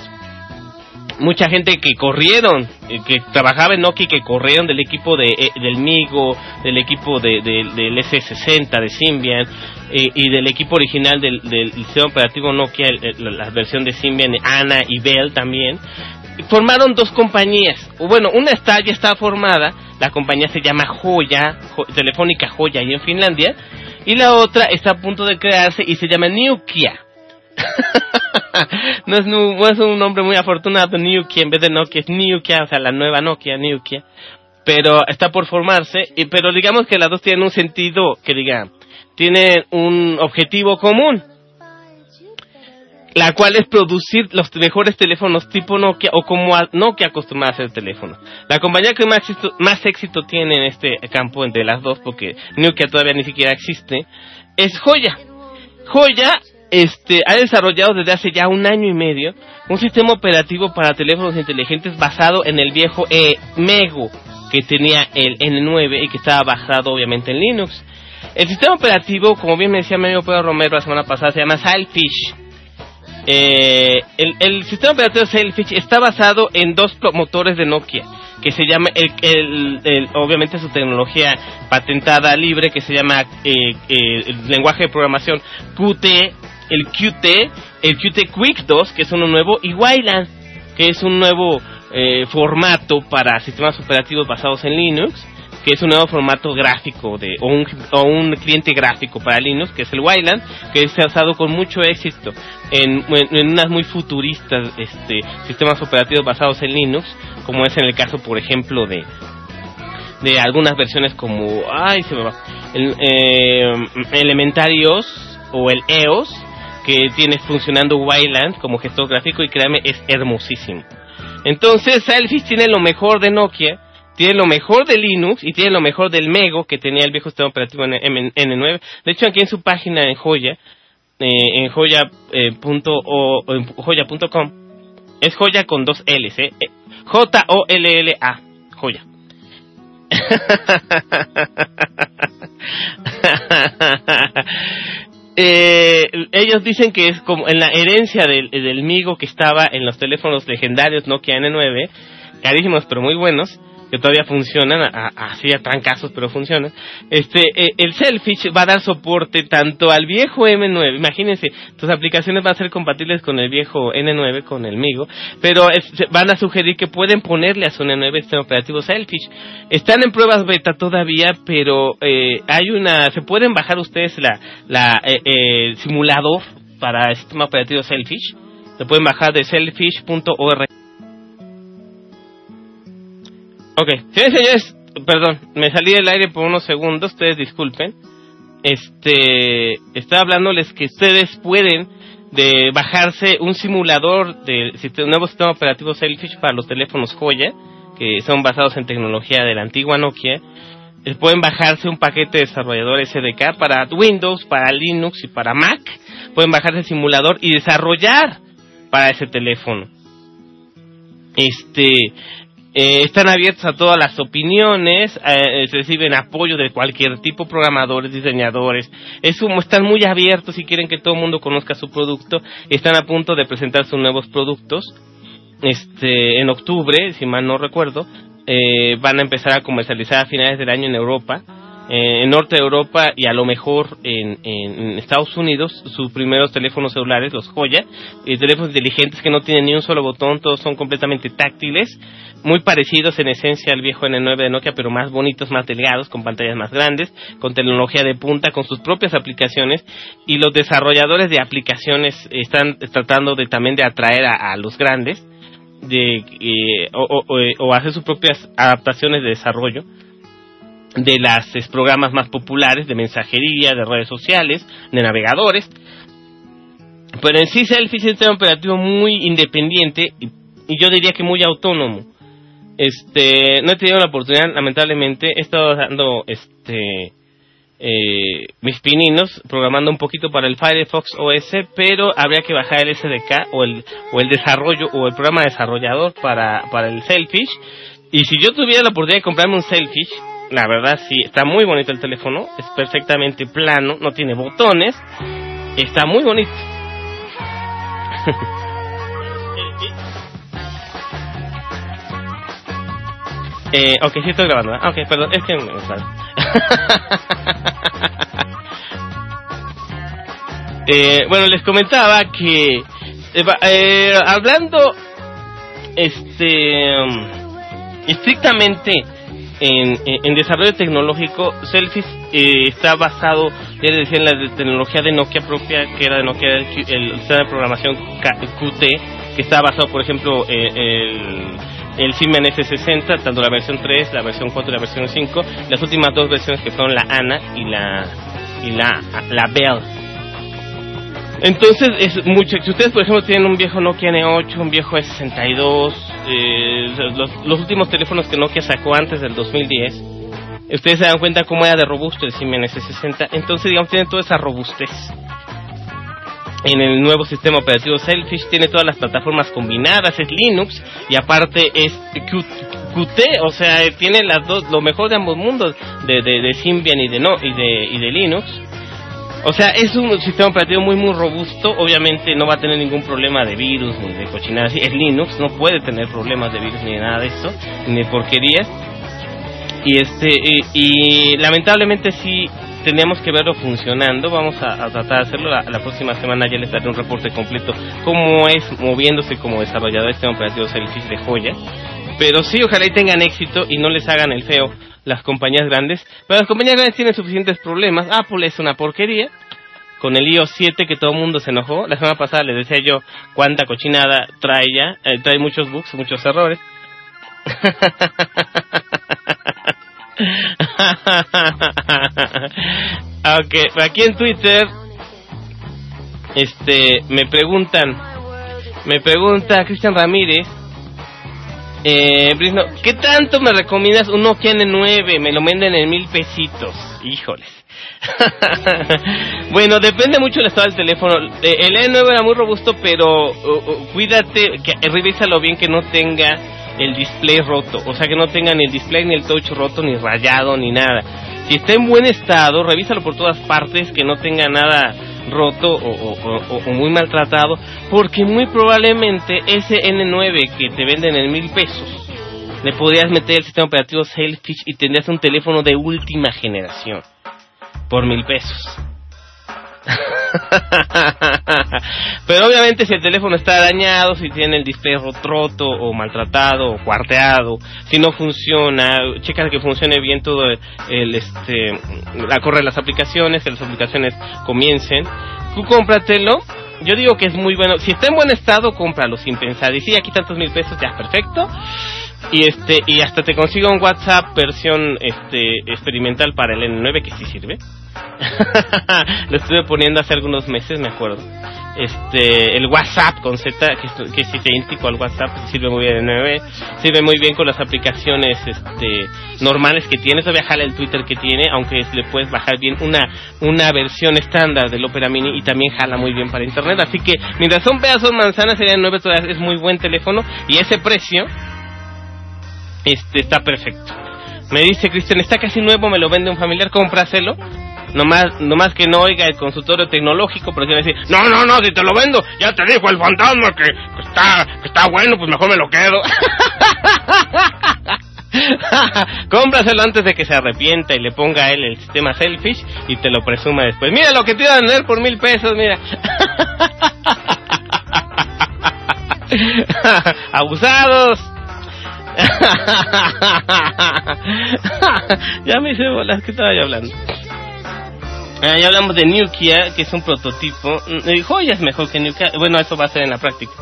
mucha gente que corrieron que trabajaba en Nokia que corrieron del equipo de, eh, del Migo, del equipo de, del S60 de Symbian eh, y del equipo original del, del sistema operativo Nokia, la versión de Symbian, Ana y Bell también, formaron dos compañías. Bueno, una está ya está formada, la compañía se llama Joya, Telefónica Joya y en Finlandia, y la otra está a punto de crearse y se llama Nokia. no, es, un nombre muy afortunado, Nokia, en vez de Nokia es Nokia, o sea, la nueva Nokia, Nokia. Pero está por formarse, y, pero digamos que las dos tienen un sentido, que diga, tienen un objetivo común. La cual es producir los mejores teléfonos tipo Nokia o como Nokia acostumbraba a hacer teléfonos. La compañía que más éxito, más éxito tiene en este campo entre las dos, porque Nokia todavía ni siquiera existe, es Joya. Joya este, ha desarrollado desde hace ya un año y medio un sistema operativo para teléfonos inteligentes basado en el viejo e Mego que tenía el N9 y que estaba basado obviamente en Linux. El sistema operativo, como bien me decía mi amigo Pedro Romero la semana pasada, se llama Sailfish. Eh, el, el, sistema operativo Sailfish está basado en dos motores de Nokia que se llama, el, el, obviamente su tecnología patentada libre que se llama eh, eh, el lenguaje de programación Qt el Qt, el Qt Quick 2, que es uno nuevo, y Wayland, que es un nuevo eh, formato para sistemas operativos basados en Linux, que es un nuevo formato gráfico de, o, un, o un cliente gráfico para Linux, que es el Wayland, que se ha usado con mucho éxito en, en, unas muy futuristas este, sistemas operativos basados en Linux, como es en el caso, por ejemplo, de de algunas versiones como, ay, se me va, el, eh, Elementarios o el EOS, que tiene funcionando Wayland como gestor gráfico y créame, es hermosísimo. Entonces, Selfish tiene lo mejor de Nokia, tiene lo mejor de Linux y tiene lo mejor del Mego que tenía el viejo sistema operativo en N9. De hecho, aquí en su página en Joya, eh, en joya.com, eh, joya es Joya con dos L's, eh, J-O-L-L-A, Joya. eh, ellos dicen que es como en la herencia del, del Migo que estaba en los teléfonos legendarios Nokia N9, carísimos pero muy buenos, que todavía funcionan, así a, trancazos, pero funcionan. Este, eh, el Selfish va a dar soporte tanto al viejo M9, imagínense, tus aplicaciones van a ser compatibles con el viejo N9, con el Migo, pero van a sugerir que pueden ponerle a su N9 este operativo Selfish. Están en pruebas beta todavía, pero eh, hay una, se pueden bajar ustedes la, la eh, simulador para el sistema operativo Selfish, se pueden bajar de selfish.org Ok, señores, perdón, me salí del aire por unos segundos, ustedes disculpen. Este, estaba hablándoles que ustedes pueden de bajarse un simulador del nuevo sistema operativo Selfish para los teléfonos Joya, que son basados en tecnología de la antigua Nokia. Eh, pueden bajarse un paquete de desarrollador SDK para Windows, para Linux y para Mac. Pueden bajarse el simulador y desarrollar para ese teléfono. Este, eh, están abiertos a todas las opiniones, eh, reciben apoyo de cualquier tipo, programadores, diseñadores. Es como están muy abiertos y quieren que todo el mundo conozca su producto. Están a punto de presentar sus nuevos productos. Este, en octubre, si mal no recuerdo, eh, van a empezar a comercializar a finales del año en Europa eh, en Norte de Europa y a lo mejor en, Estados Unidos sus primeros teléfonos celulares, los Joya, teléfonos inteligentes que no tienen ni un solo botón, todos son completamente táctiles, muy parecidos en esencia al viejo N9 de Nokia, pero más bonitos, más delgados, con pantallas más grandes, con tecnología de punta, con sus propias aplicaciones y los desarrolladores de aplicaciones están tratando de también de atraer a, los grandes de eh, o, o hacer sus propias adaptaciones de desarrollo de los programas más populares de mensajería, de redes sociales, de navegadores. Pero en sí Selfie es un sistema operativo muy independiente y, yo diría que muy autónomo. Este, no he tenido la oportunidad, lamentablemente, he estado dando este eh, mis pininos, programando un poquito para el Firefox OS, pero habría que bajar el SDK o el, o el desarrollo o el programa desarrollador para, para el Selfish. Y si yo tuviera la oportunidad de comprarme un Selfish, la verdad sí, está muy bonito el teléfono, es perfectamente plano, no tiene botones, está muy bonito. Eh, ok, sí estoy grabando. ¿verdad? Ok, perdón, es que... eh, bueno, les comentaba que... eh, eh, hablando... Este... um, estrictamente en, desarrollo tecnológico, Selfies eh, está basado, ya les decía, en la tecnología de Nokia propia, que era de Nokia, el, sistema de programación QT, que está basado, por ejemplo, eh, el, el Symbian S60, tanto la versión 3, la versión 4 y la versión 5, las últimas dos versiones que fueron la ANA y la, y la, la Bell. Entonces, es mucho. Si ustedes, por ejemplo, tienen un viejo Nokia N8, un viejo S62, eh, los, los últimos teléfonos que Nokia sacó antes del 2010, ustedes se dan cuenta cómo era de robusto el Symbian S60. Entonces, digamos, tiene toda esa robustez. En el nuevo sistema operativo Selfish tiene todas las plataformas combinadas, es Linux y aparte es Q- Qt, o sea, tiene las dos, lo mejor de ambos mundos, de, de, de Symbian y de, no, y de, y de Linux. O sea, es un sistema operativo muy muy robusto, obviamente no va a tener ningún problema de virus ni de cochinadas, es Linux, no puede tener problemas de virus ni de nada de eso, ni de porquerías. Y este y, lamentablemente sí teníamos que verlo funcionando, vamos a, tratar de hacerlo la, la próxima semana ya les daré un reporte completo cómo es moviéndose como desarrollador este operativo Selfish de joya. Pero sí, ojalá y tengan éxito y no les hagan el feo las compañías grandes. Pero las compañías grandes tienen suficientes problemas. Apple es una porquería. Con el iOS 7 que todo el mundo se enojó. La semana pasada les decía yo cuánta cochinada trae ya. Eh, trae muchos bugs, muchos errores. ok, aquí en Twitter este me preguntan me pregunta Cristian Ramírez eh, Brisno, ¿qué tanto me recomiendas un Nokia N9? Me lo venden en mil pesitos. Híjoles. bueno, depende mucho del estado del teléfono. Eh, El N9 era muy robusto, pero uh, uh, cuídate, que revísalo bien que no tenga el display roto. O sea, que no tenga ni el display ni el touch roto, ni rayado, ni nada. Si está en buen estado, revísalo por todas partes, que no tenga nada roto o, muy maltratado, porque muy probablemente ese N9 que te venden en mil pesos, le podrías meter el sistema operativo Selfish y tendrías un teléfono de última generación por mil pesos. Pero obviamente si el teléfono está dañado, si tiene el display rot- roto o maltratado o cuarteado, si no funciona, checa que funcione bien todo el, el, este la corre las aplicaciones, que las aplicaciones comiencen. Tú cómpratelo. Yo digo que es muy bueno. Si está en buen estado, cómpralo sin pensar. Y si aquí tantos mil pesos, ya perfecto. Y este y hasta te consigo un WhatsApp versión este experimental para el N9 que sí sirve. Lo estuve poniendo hace algunos meses, me acuerdo. Este, el WhatsApp con Z, que, que es idéntico al WhatsApp, sirve muy bien el 9, sirve muy bien con las aplicaciones este, normales que tiene, todavía jala el Twitter que tiene, aunque le puedes bajar bien una, una versión estándar del Opera Mini y también jala muy bien para internet, así que mientras son pedazos manzanas, el 9 todavía es muy buen teléfono y ese precio este está perfecto. Me dice Cristian, está casi nuevo, me lo vende un familiar, cómpraselo. Nomás, nomás que no oiga el consultorio tecnológico, pero tiene que decir, no, no, no, si te lo vendo, ya te dijo el fantasma que, que está, que está bueno, pues mejor me lo quedo. Cómpraselo antes de que se arrepienta y le ponga a él el sistema Selfish y te lo presuma después. Mira lo que te iba a vender por mil pesos, mira. Abusados. ya me hice bolas, ¿qué estaba yo hablando? Ah, ya hablamos de Nukia, que es un prototipo. Mm, eh, Joya es mejor que Nukia. Bueno, eso va a ser en la práctica.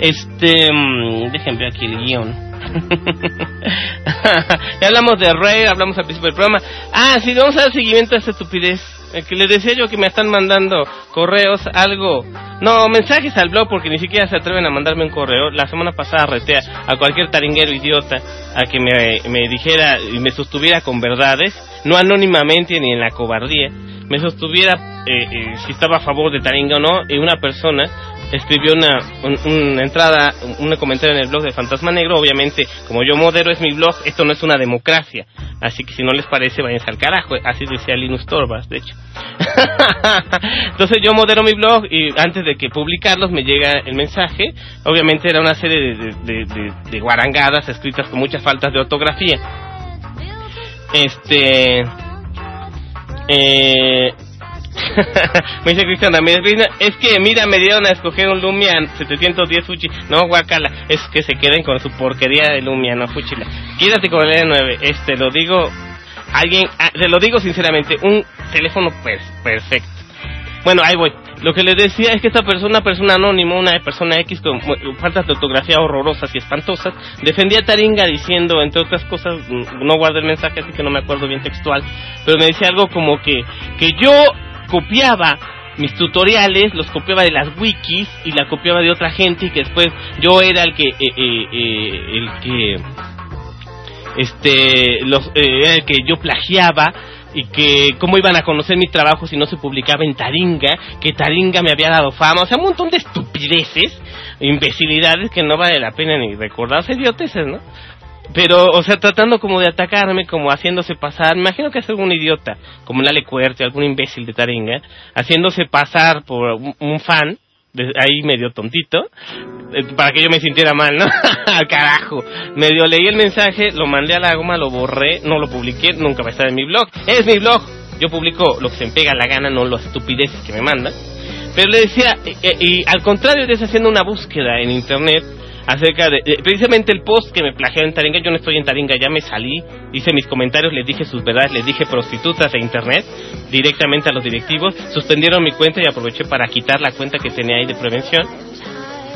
Este, mm, déjenme ver aquí el guion. ya hablamos de Ray, hablamos al principio del programa. Ah, sí, vamos a dar seguimiento a esta estupidez. Eh, que les decía yo que me están mandando correos, algo. No, mensajes al blog porque ni siquiera se atreven a mandarme un correo. La semana pasada retea a cualquier taringuero idiota a que me, me dijera y me sostuviera con verdades, no anónimamente ni en la cobardía. Me sostuviera eh, eh, si estaba a favor de Taringa o no, y una persona escribió una, un- una entrada, un, comentario en el blog de Fantasma Negro. Obviamente, como yo modero es mi blog, esto no es una democracia. Así que si no les parece, vayan al carajo. Así decía Linus Torvalds, de hecho. Entonces yo modero mi blog y antes de que publicarlos me llega el mensaje. Obviamente era una serie de, de, de, de guarangadas escritas con muchas faltas de ortografía. Este... Eh, me dice Cristian Ramírez, es que mira, me dieron a escoger un Lumia 710 Fuji. No, guacala, es que se queden con su porquería de Lumia, no Fuchila. Quédate con el E9, este, lo digo, alguien, ah, te lo digo sinceramente, un teléfono perfecto. Bueno, ahí voy. Lo que les decía es que esta persona, persona anónima, una persona X con faltas de ortografía horrorosas y espantosas, defendía a Taringa diciendo, entre otras cosas, no guardé el mensaje así que no me acuerdo bien textual, pero me decía algo como que, que yo copiaba mis tutoriales, los copiaba de las wikis y la copiaba de otra gente y que después yo era el que, eh, eh, eh, el que, este, los, era el que yo plagiaba y que cómo iban a conocer mi trabajo si no se publicaba en Taringa, que Taringa me había dado fama, o sea, un montón de estupideces, imbecilidades que no vale la pena ni recordarse, idioteces, ¿no? Pero, o sea, tratando como de atacarme, como haciéndose pasar, me imagino que es algún idiota, como Lale Cuerte, algún imbécil de Taringa, haciéndose pasar por un, fan, de, ahí medio tontito, eh, para que yo me sintiera mal, ¿no? Al carajo. Medio leí el mensaje, lo mandé a la goma, lo borré, no lo publiqué, nunca va a estar en mi blog. Es mi blog. Yo publico lo que se me pega la gana, no las estupideces que me mandan. Pero le decía, y, y al contrario de haciendo una búsqueda en internet, acerca de, precisamente el post que me plagió en Taringa, yo no estoy en Taringa, ya me salí, hice mis comentarios, les dije sus verdades, les dije prostitutas de internet directamente a los directivos, suspendieron mi cuenta y aproveché para quitar la cuenta que tenía ahí de prevención.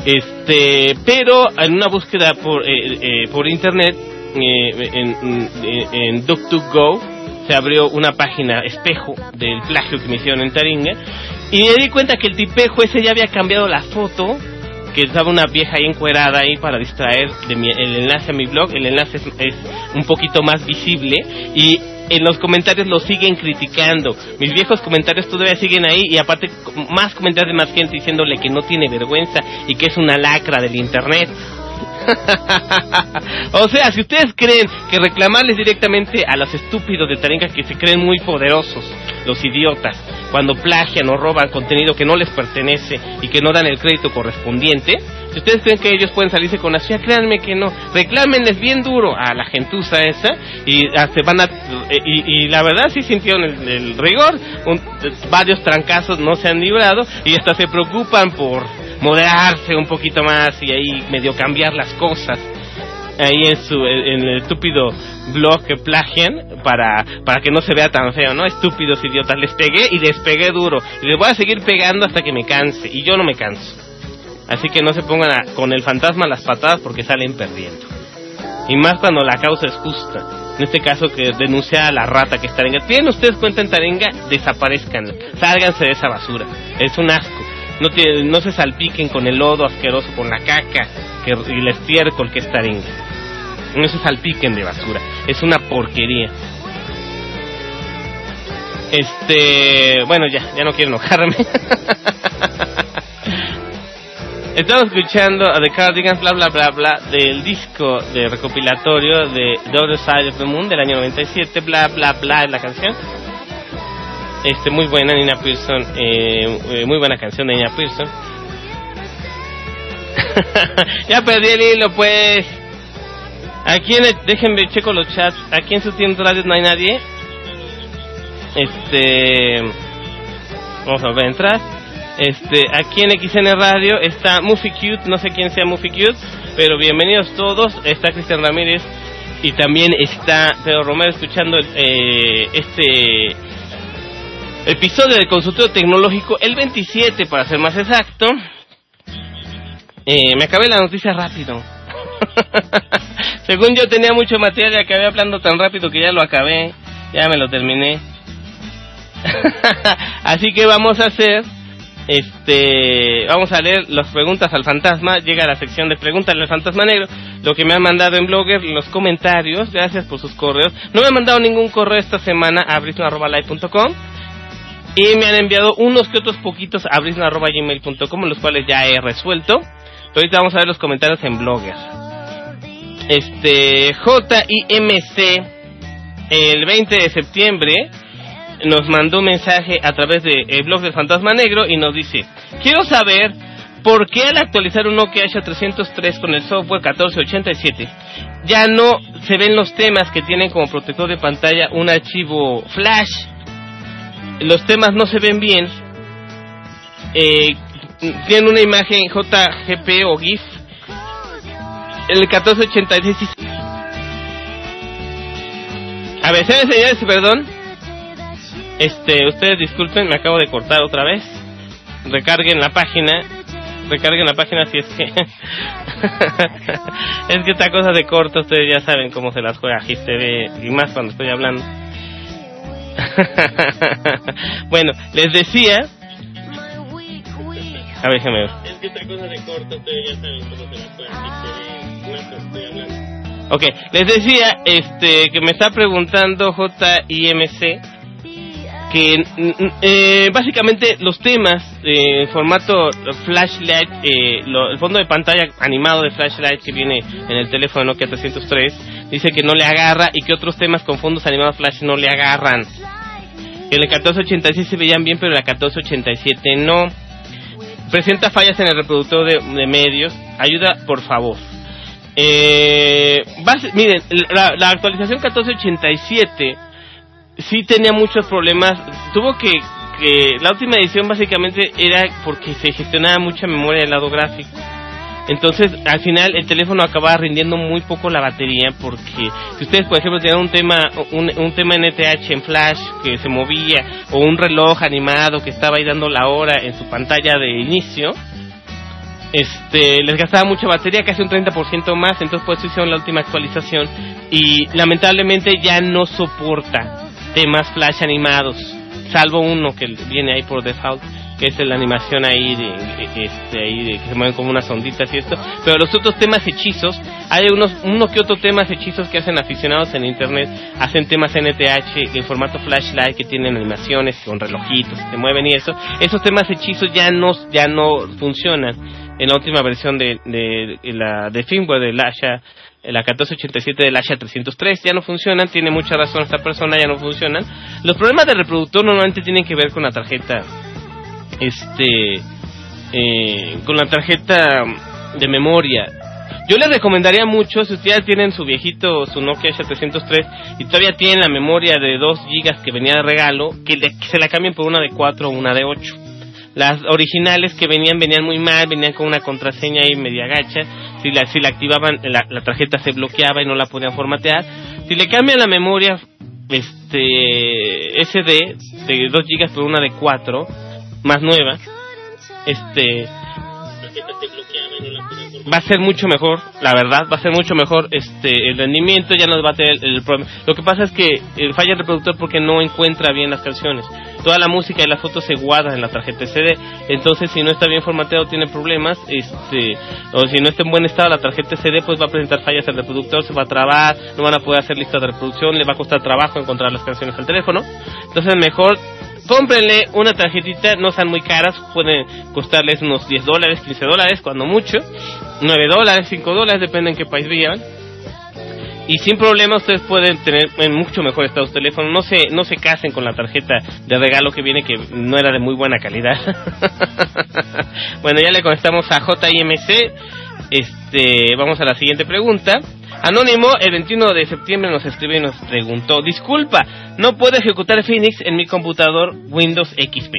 Este, pero en una búsqueda por eh, eh, por internet eh, en, en DuckDuckGo se abrió una página espejo del plagio que me hicieron en Taringa y me di cuenta que el tipejo ese ya había cambiado la foto que estaba una vieja ahí encuerada ahí para distraer de mi, el enlace a mi blog. El enlace es, es, un poquito más visible y en los comentarios lo siguen criticando. Mis viejos comentarios todavía siguen ahí y aparte más comentarios de más gente diciéndole que no tiene vergüenza y que es una lacra del internet. o sea, si ustedes creen que reclamarles directamente a los estúpidos de Taringa que se creen muy poderosos, los idiotas, cuando plagian o roban contenido que no les pertenece y que no dan el crédito correspondiente, si ustedes creen que ellos pueden salirse con la suya, créanme que no. Reclámenles bien duro a la gentuza esa y se van a y, y, la verdad sí sintieron el, el rigor. Un, varios trancazos no se han librado y hasta se preocupan por moderarse un poquito más y ahí medio cambiar las cosas ahí en su en el estúpido blog que plagian para para que no se vea tan feo, ¿no? Estúpidos idiotas, les pegué y les pegué duro y les voy a seguir pegando hasta que me canse y yo no me canso. Así que no se pongan a, con el fantasma las patadas porque salen perdiendo. Y más cuando la causa es justa. En este caso que denuncia a la rata que está en Taringa. ¿Tienen ustedes cuenta en Taringa? Desaparezcan. Sálganse de esa basura. Es un asco no, no se salpiquen con el lodo asqueroso, con la caca que, y el estiércol que es taringa. No se salpiquen de basura, es una porquería. Este, bueno, ya, ya no quiero enojarme. Estamos escuchando a The Cardigans, bla bla bla bla, del disco de recopilatorio de Other Side of the Moon del año 97, bla bla bla es la canción. Este muy buena Nina Pearson eh, muy buena canción de Nina Pearson. Ya perdí el hilo pues. Aquí en déjenme checo los chats. Aquí en su tienda radio no hay nadie. Este vamos a ver entrar este aquí en XN Radio está Muffy Cute no sé quién sea Muffy Cute pero bienvenidos todos está Cristian Ramírez y también está Pedro Romero escuchando eh, este episodio del consultorio tecnológico, el 27 para ser más exacto. Eh, me acabé la noticia rápido. Según yo tenía mucho material y acabé hablando tan rápido que ya lo acabé, ya me lo terminé. Así que vamos a hacer, este, vamos a leer las preguntas al fantasma. Llega la sección de preguntas al fantasma negro, lo que me han mandado en Blogger, los comentarios. Gracias por sus correos. No me han mandado ningún correo esta semana a brisno.live.com y me han enviado unos que otros poquitos a brisna.gmail.com, los cuales ya he resuelto. Pero ahorita vamos a ver los comentarios en Blogger. Este, JIMC el 20 de septiembre nos mandó un mensaje a través del de blog del Fantasma Negro y nos dice, quiero saber por qué al actualizar un Nokia H303 con el software 1487 ya no se ven los temas que tienen como protector de pantalla un archivo flash. Los temas no se ven bien. Eh, tienen una imagen JGP o GIF. El 1486. A ver, señores, perdón. Este, ustedes disculpen, me acabo de cortar otra vez. Recarguen la página. Recarguen la página si es que. es que esta cosa de corto, ustedes ya saben cómo se las juega ve y más cuando estoy hablando. bueno, les decía. A ver, déjame ver. Es que esta cosa de corto, ustedes ya saben cómo se las juega ve y más cuando estoy hablando. Ok, les decía este que me está preguntando JIMC que eh, básicamente los temas en formato flashlight, eh, el fondo de pantalla animado de flashlight que viene en el teléfono Nokia 303, dice que no le agarra y que otros temas con fondos animados flash no le agarran. En el 1486 se veían bien, pero en el 1487 no. Presenta fallas en el reproductor de, medios. Ayuda, por favor. Eh, miren, la, la actualización 1487 sí tenía muchos problemas. Tuvo que, que la última edición básicamente era porque se gestionaba mucha memoria del lado gráfico. Entonces, al final el teléfono acababa rindiendo muy poco la batería porque si ustedes, por ejemplo, tenían un tema un, un tema NTH en flash que se movía o un reloj animado que estaba ahí dando la hora en su pantalla de inicio, este les gastaba mucha batería, casi un 30% más, entonces por eso hicieron la última actualización y lamentablemente ya no soporta temas flash animados, salvo uno que viene ahí por default, que es la animación ahí de, este, ahí de que se mueven como unas onditas y esto, pero los otros temas hechizos, hay unos, uno que otro temas hechizos que hacen aficionados en internet, hacen temas NTH en formato flashlight que tienen animaciones con relojitos, se mueven y eso, esos temas hechizos ya no, ya no funcionan. En la última versión de, de, la de firmware de Lasha la 1487 del H303 ya no funcionan, tiene mucha razón esta persona, ya no funcionan. Los problemas del reproductor normalmente tienen que ver con la tarjeta, este, eh, con la tarjeta de memoria. Yo les recomendaría mucho, si ustedes tienen su viejito, su Nokia H303 y todavía tienen la memoria de 2 GB que venía de regalo, que, que se la cambien por una de 4 o una de 8 las originales que venían, venían muy mal, venían con una contraseña ahí media gacha. Si la, si la activaban, la, tarjeta se bloqueaba y no la podían formatear. Si le cambian la memoria este SD de 2 GB por una de 4, más nueva, este va a ser mucho mejor, la verdad, va a ser mucho mejor este el rendimiento, ya no va a tener el, problema. Lo que pasa es que eh, falla el reproductor porque no encuentra bien las canciones. Toda la música y las fotos se guardan en la tarjeta CD, entonces si no está bien formateado tiene problemas, este o si no está en buen estado la tarjeta CD pues va a presentar fallas al reproductor, se va a trabar, no van a poder hacer lista de reproducción, le va a costar trabajo encontrar las canciones al teléfono. Entonces mejor cómprenle una tarjetita, no sean muy caras, pueden costarles unos 10 dólares, 15 dólares, cuando mucho, 9 dólares, 5 dólares, depende en qué país vivan. Y sin problema ustedes pueden tener en mucho mejor estado su teléfono. No se, no se casen con la tarjeta de regalo que viene que no era de muy buena calidad. bueno, ya le contestamos a JIMC. Este, vamos a la siguiente pregunta. Anónimo, el 21 de septiembre nos escribió y nos preguntó, disculpa, no puedo ejecutar Phoenix en mi computador Windows XP.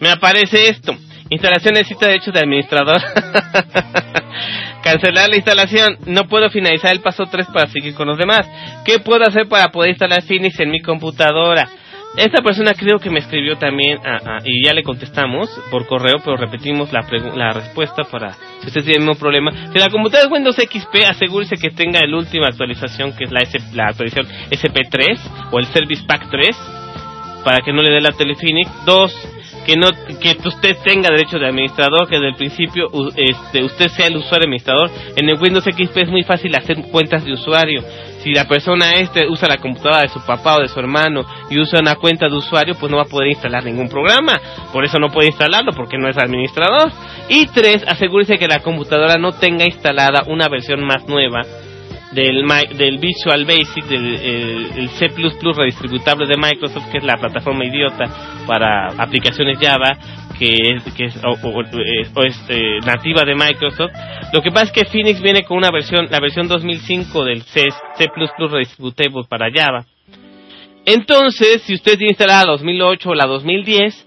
Me aparece esto, instalación necesita derechos de administrador. Cancelar la instalación, no puedo finalizar el paso 3 para seguir con los demás. ¿Qué puedo hacer para poder instalar Phoenix en mi computadora? Esta persona creo que me escribió también y ya le contestamos por correo, pero repetimos la, respuesta para si usted tiene el mismo problema. Si la computadora es Windows XP, asegúrese que tenga la última actualización, que es la, la actualización SP3 o el Service Pack 3, para que no le dé la Telefinic. Dos, que no que usted tenga derecho de administrador, que desde el principio este, usted sea el usuario administrador. En el Windows XP es muy fácil hacer cuentas de usuario si la persona este usa la computadora de su papá o de su hermano y usa una cuenta de usuario, pues no va a poder instalar ningún programa. Por eso no puede instalarlo porque no es administrador. Y tres, asegúrese que la computadora no tenga instalada una versión más nueva del, del Visual Basic, del C++ redistributable de Microsoft, que es la plataforma idiota para aplicaciones Java, que es, que es, eh, nativa de Microsoft. Lo que pasa es que Phoenix viene con una versión, la versión 2005 del C, C++ redistributable para Java. Entonces, si usted tiene instalada la 2008 o la 2010,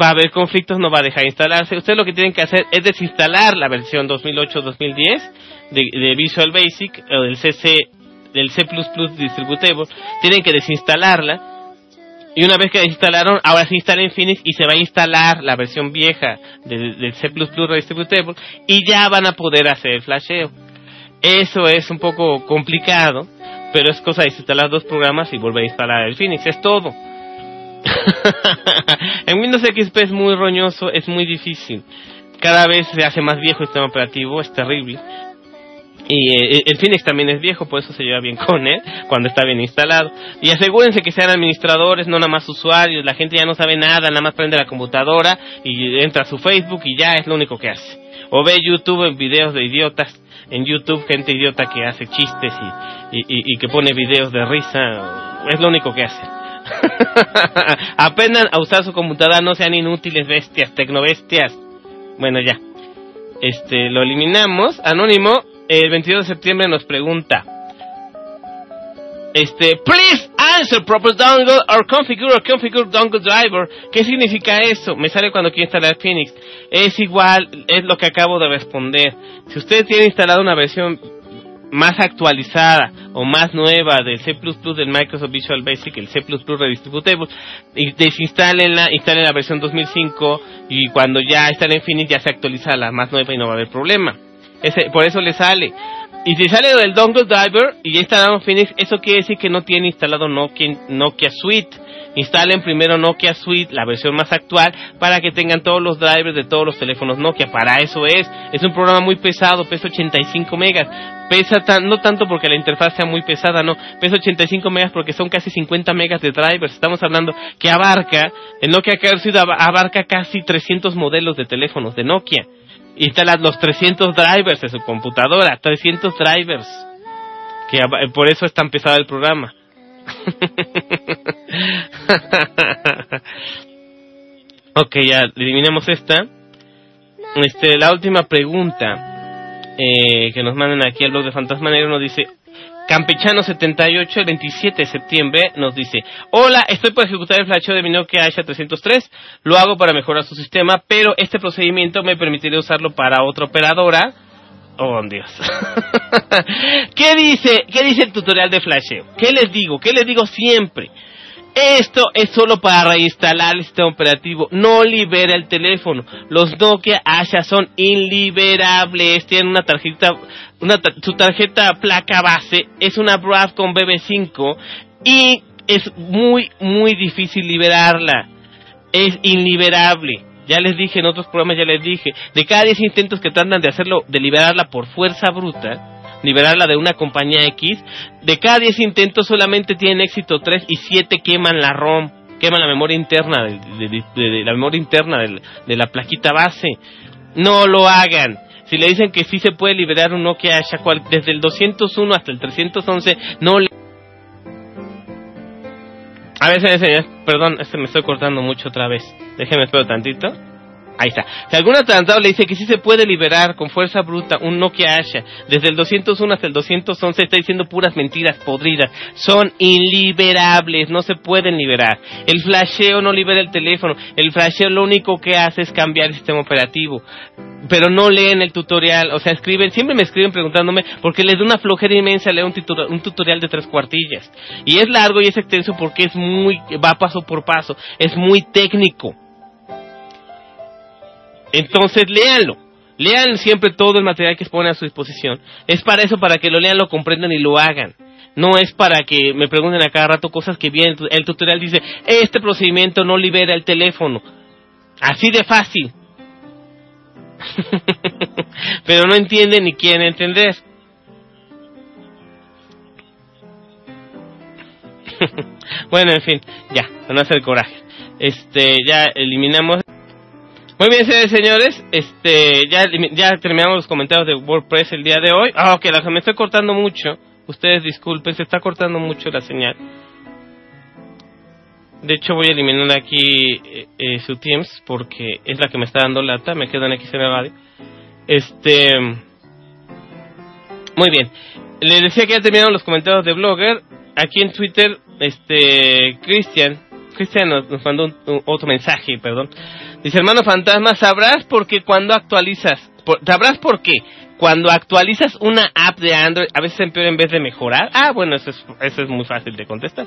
va a haber conflictos, no va a dejar instalarse. Usted lo que tienen que hacer es desinstalar la versión 2008-2010 de, Visual Basic o del CC del C++ Distributable. Tienen que desinstalarla. Y una vez que desinstalaron, ahora se instala en Phoenix y se va a instalar la versión vieja del, C++ Distributable y ya van a poder hacer el flasheo. Eso es un poco complicado, pero es cosa de instalar dos programas y volver a instalar el Phoenix. Es todo. en Windows XP es muy roñoso, es muy difícil. Cada vez se hace más viejo el sistema operativo, es terrible. Y eh, el Phoenix también es viejo, por eso se lleva bien con él cuando está bien instalado. Y asegúrense que sean administradores, no nada más usuarios. La gente ya no sabe nada, nada más prende la computadora y entra a su Facebook y ya es lo único que hace. O ve YouTube en videos de idiotas. En YouTube, gente idiota que hace chistes y, y que pone videos de risa. Es lo único que hace. Aprendan a usar su computadora, no sean inútiles bestias, tecnobestias. Bueno, ya. Este, lo eliminamos. Anónimo, el 22 de septiembre nos pregunta. Este, please answer proper dongle or configure or configure dongle driver. ¿Qué significa eso? Me sale cuando quiero instalar Phoenix. Es igual, es lo que acabo de responder. Si usted tiene instalada una versión más actualizada o más nueva del C++ del Microsoft Visual Basic, el C++ Redistributable, y desinstalenla, instalen la versión 2005 y cuando ya están en Phoenix ya se actualiza la más nueva y no va a haber problema. Ese, por eso le sale. Y si sale del dongle driver y ya instalado Phoenix, eso quiere decir que no tiene instalado Nokia, Nokia Suite. Instalen primero Nokia Suite, la versión más actual, para que tengan todos los drivers de todos los teléfonos Nokia. Para eso es. Es un programa muy pesado, pesa 85 megas. Pesa tan, no tanto porque la interfaz sea muy pesada, no. Pesa 85 megas porque son casi 50 megas de drivers. Estamos hablando que abarca, el Nokia Suite abarca casi 300 modelos de teléfonos de Nokia instala los 300 drivers de su computadora, 300 drivers. Que por eso es tan pesado el programa. ok, ya eliminemos esta. Este, la última pregunta eh, que nos mandan aquí al blog de Fantasma Negro nos dice, Campechano 78, el 27 de septiembre, nos dice, hola, estoy por ejecutar el flasheo de mi Nokia H303, lo hago para mejorar su sistema, pero este procedimiento me permitiría usarlo para otra operadora. Oh, Dios. ¿Qué dice, qué dice el tutorial de flasheo? ¿Qué les digo? ¿Qué les digo siempre? Esto es solo para reinstalar el sistema operativo. No libera el teléfono. Los Nokia Asha son inliberables. Tienen una tarjeta, una, su tarjeta placa base es una Broadcom BB5 y es muy, muy difícil liberarla. Es inliberable. Ya les dije en otros programas, ya les dije, de cada 10 intentos que tratan de hacerlo, de liberarla por fuerza bruta, liberarla de una compañía X, de cada 10 intentos solamente tienen éxito 3 y 7 queman la ROM, queman la memoria interna de, la memoria interna de, la plaquita base. No lo hagan. Si le dicen que sí se puede liberar un Nokia Asha desde el 201 hasta el 311, no le a ver, perdón, este me estoy cortando mucho otra vez. Déjeme espero tantito. Ahí está. Si algún atrasado le dice que sí se puede liberar con fuerza bruta un Nokia Asha desde el 201 hasta el 211, está diciendo puras mentiras podridas. Son inliberables, no se pueden liberar. El flasheo no libera el teléfono. El flasheo lo único que hace es cambiar el sistema operativo. Pero no leen el tutorial, o sea, escriben, siempre me escriben preguntándome porque les da una flojera inmensa leer un, un tutorial de tres cuartillas. Y es largo y es extenso porque es muy, va paso por paso, es muy técnico. Entonces léanlo. Lean siempre todo el material que expone a su disposición. Es para eso, para que lo lean, lo comprendan y lo hagan. No es para que me pregunten a cada rato cosas que vienen. El tutorial dice, este procedimiento no libera el teléfono. Así de fácil. Pero no entienden ni quieren entender. bueno, en fin, ya, para no hacer coraje. Este, ya eliminamos. Muy bien, señores, este, ya, terminamos los comentarios de WordPress el día de hoy. Ah, ok, la me estoy cortando mucho. Ustedes disculpen, se está cortando mucho la señal. De hecho, voy a eliminar aquí eh, eh, su Teams porque es la que me está dando lata. Me quedan aquí en radio. Este. Muy bien. Le decía que ya terminaron los comentarios de Blogger. Aquí en Twitter, este. Cristian. Cristian nos, mandó otro mensaje, perdón. Dice, hermano fantasma, ¿sabrás por qué cuando actualizas? ¿Sabrás por qué? Cuando actualizas una app de Android, a veces empeora en vez de mejorar. Ah, bueno, eso es, eso es muy fácil de contestar.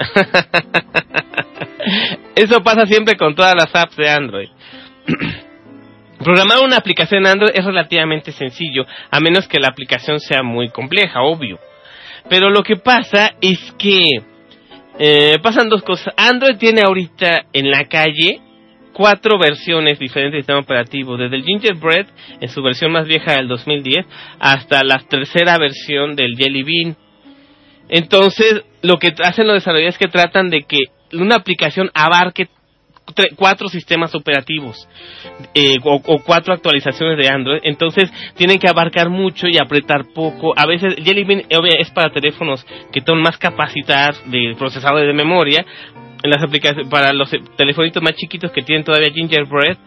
Eso pasa siempre con todas las apps de Android. Programar una aplicación Android es relativamente sencillo, a menos que la aplicación sea muy compleja, obvio. Pero lo que pasa es que eh, pasan dos cosas. Android tiene ahorita en la calle cuatro versiones diferentes del sistema operativo, desde el Gingerbread en su versión más vieja del 2010 hasta la tercera versión del Jelly Bean entonces, lo que hacen los desarrolladores es que tratan de que una aplicación abarque cuatro sistemas operativos eh, o, cuatro actualizaciones de Android. Entonces, tienen que abarcar mucho y apretar poco. A veces, Jelly Bean es para teléfonos que son más capacitados de procesadores de memoria. En las aplicaciones, para los telefonitos más chiquitos que tienen todavía Gingerbread,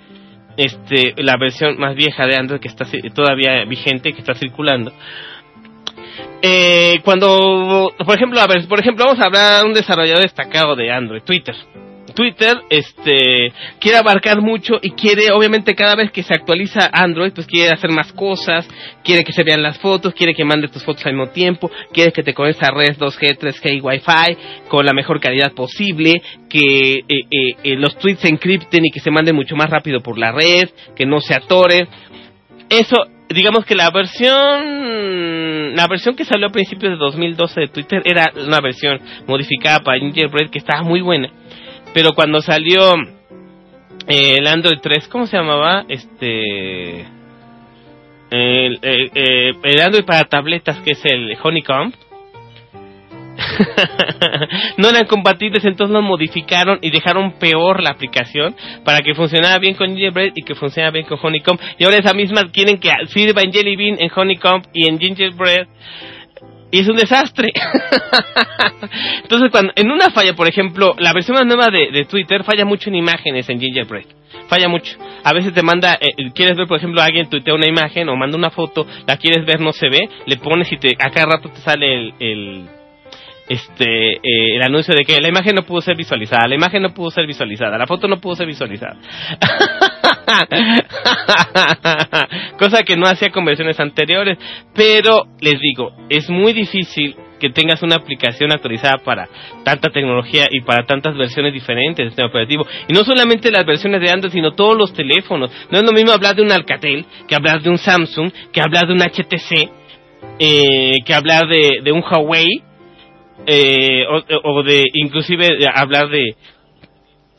este, la versión más vieja de Android que está todavía vigente, que está circulando eh, cuando, por ejemplo, a ver, por ejemplo, vamos a hablar de un desarrollador destacado de Android, Twitter. Twitter, este, quiere abarcar mucho y quiere, obviamente, cada vez que se actualiza Android, pues quiere hacer más cosas, quiere que se vean las fotos, quiere que mandes tus fotos al mismo tiempo, quiere que te conectes a redes 2G, 3G y Wi-Fi con la mejor calidad posible, que eh, eh, eh, los tweets se encripten y que se manden mucho más rápido por la red, que no se atoren. Eso digamos que la versión la versión que salió a principios de 2012 de Twitter era una versión modificada para Gingerbread que estaba muy buena pero cuando salió eh, el Android 3 cómo se llamaba este eh, el Android para tabletas que es el Honeycomb no eran compatibles, entonces lo modificaron y dejaron peor la aplicación para que funcionara bien con Gingerbread y que funcionara bien con Honeycomb. Y ahora esa misma quieren que sirva en Jelly Bean, en Honeycomb y en Gingerbread. Y es un desastre. entonces, cuando en una falla, por ejemplo, la versión más nueva de, Twitter falla mucho en imágenes en Gingerbread falla mucho. A veces te manda, eh, quieres ver, por ejemplo, alguien tuitea una imagen o manda una foto, la quieres ver, no se ve, le pones y te, a cada rato te sale el este eh, el anuncio de que la imagen no pudo ser visualizada, la imagen no pudo ser visualizada, la foto no pudo ser visualizada. Cosa que no hacía con versiones anteriores, pero les digo, es muy difícil que tengas una aplicación actualizada para tanta tecnología y para tantas versiones diferentes del sistema operativo. Y no solamente las versiones de Android, sino todos los teléfonos. No es lo mismo hablar de un Alcatel, que hablar de un Samsung, que hablar de un HTC, eh, que hablar de, de un Huawei, eh, o, de inclusive hablar de,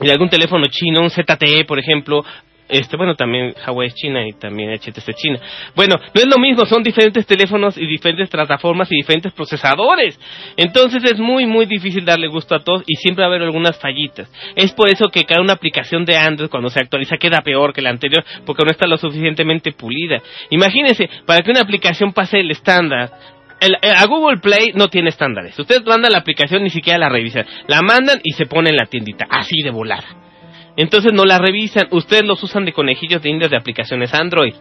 de algún teléfono chino, un ZTE, por ejemplo, este bueno también Huawei es China y también HTC China. Bueno no es lo mismo son diferentes teléfonos y diferentes plataformas y diferentes procesadores. Entonces es muy muy difícil darle gusto a todos y siempre va a haber algunas fallitas. Es por eso que cada una aplicación de Android cuando se actualiza queda peor que la anterior porque no está lo suficientemente pulida. Imagínense para que una aplicación pase el estándar eh, a Google Play no tiene estándares. Ustedes mandan la aplicación, ni siquiera la revisan. La mandan y se pone en la tiendita, así de volada. Entonces no la revisan. Ustedes los usan de conejillos de indias de aplicaciones Android.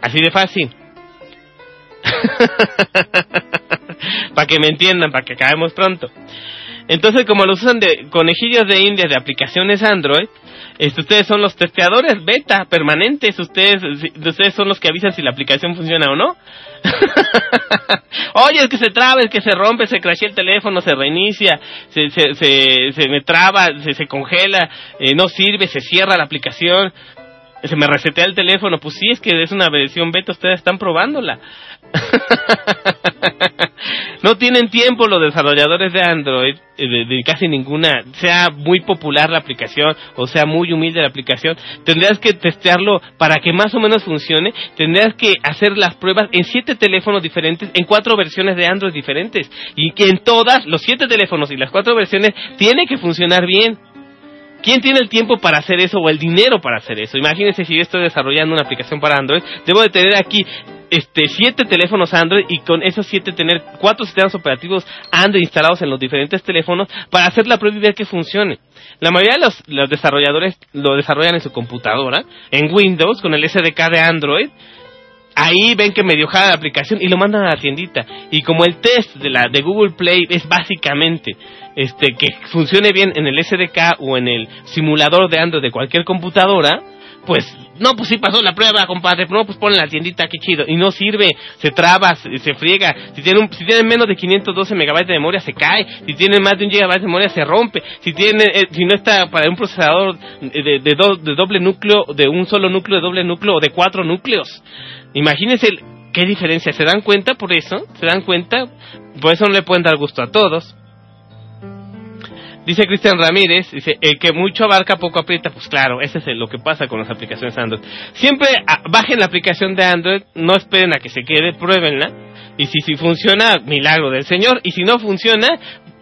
Así de fácil. para que me entiendan, para que acabemos pronto. Entonces, como los usan de conejillos de indias de aplicaciones Android, este, ustedes son los testeadores beta permanentes, ustedes, ustedes son los que avisan si la aplicación funciona o no. Oye, es que se traba, es que se rompe, se crashea el teléfono, se reinicia, se, se, se, se me traba, se, se congela, eh, no sirve, se cierra la aplicación, se me resetea el teléfono. Pues sí, es que es una versión beta, ustedes están probándola. no tienen tiempo los desarrolladores de Android, eh, de, casi ninguna, sea muy popular la aplicación o sea muy humilde la aplicación, tendrías que testearlo para que más o menos funcione, tendrías que hacer las pruebas en siete teléfonos diferentes, en cuatro versiones de Android diferentes, y que en todas, los siete teléfonos y las cuatro versiones, tiene que funcionar bien. ¿Quién tiene el tiempo para hacer eso o el dinero para hacer eso? Imagínense si yo estoy desarrollando una aplicación para Android, debo de tener aquí este siete teléfonos Android y con esos siete tener cuatro sistemas operativos Android instalados en los diferentes teléfonos para hacer la prueba y ver que funcione. La mayoría de los, los desarrolladores lo desarrollan en su computadora, en Windows, con el SDK de Android, ahí ven que medio jala la aplicación y lo mandan a la tiendita. Y como el test de la de Google Play es básicamente este que funcione bien en el SDK o en el simulador de Android de cualquier computadora, pues no, pues sí pasó la prueba, compadre, no, pues ponle la tiendita, qué chido, y no sirve, se traba, se, friega, si tiene, un, si tiene menos de 512 megabytes de memoria se cae, si tiene más de un gigabyte de memoria se rompe, si tiene, eh, si no está para un procesador de, de doble núcleo, de un solo núcleo, de doble núcleo o de cuatro núcleos, imagínense qué diferencia, ¿se dan cuenta por eso? ¿Se dan cuenta? Por eso no le pueden dar gusto a todos. Dice Cristian Ramírez, dice, el que mucho abarca poco aprieta, pues claro, ese es lo que pasa con las aplicaciones Android. Siempre ah, bajen la aplicación de Android, no esperen a que se quede, pruébenla, y si, si funciona, milagro del Señor, y si no funciona,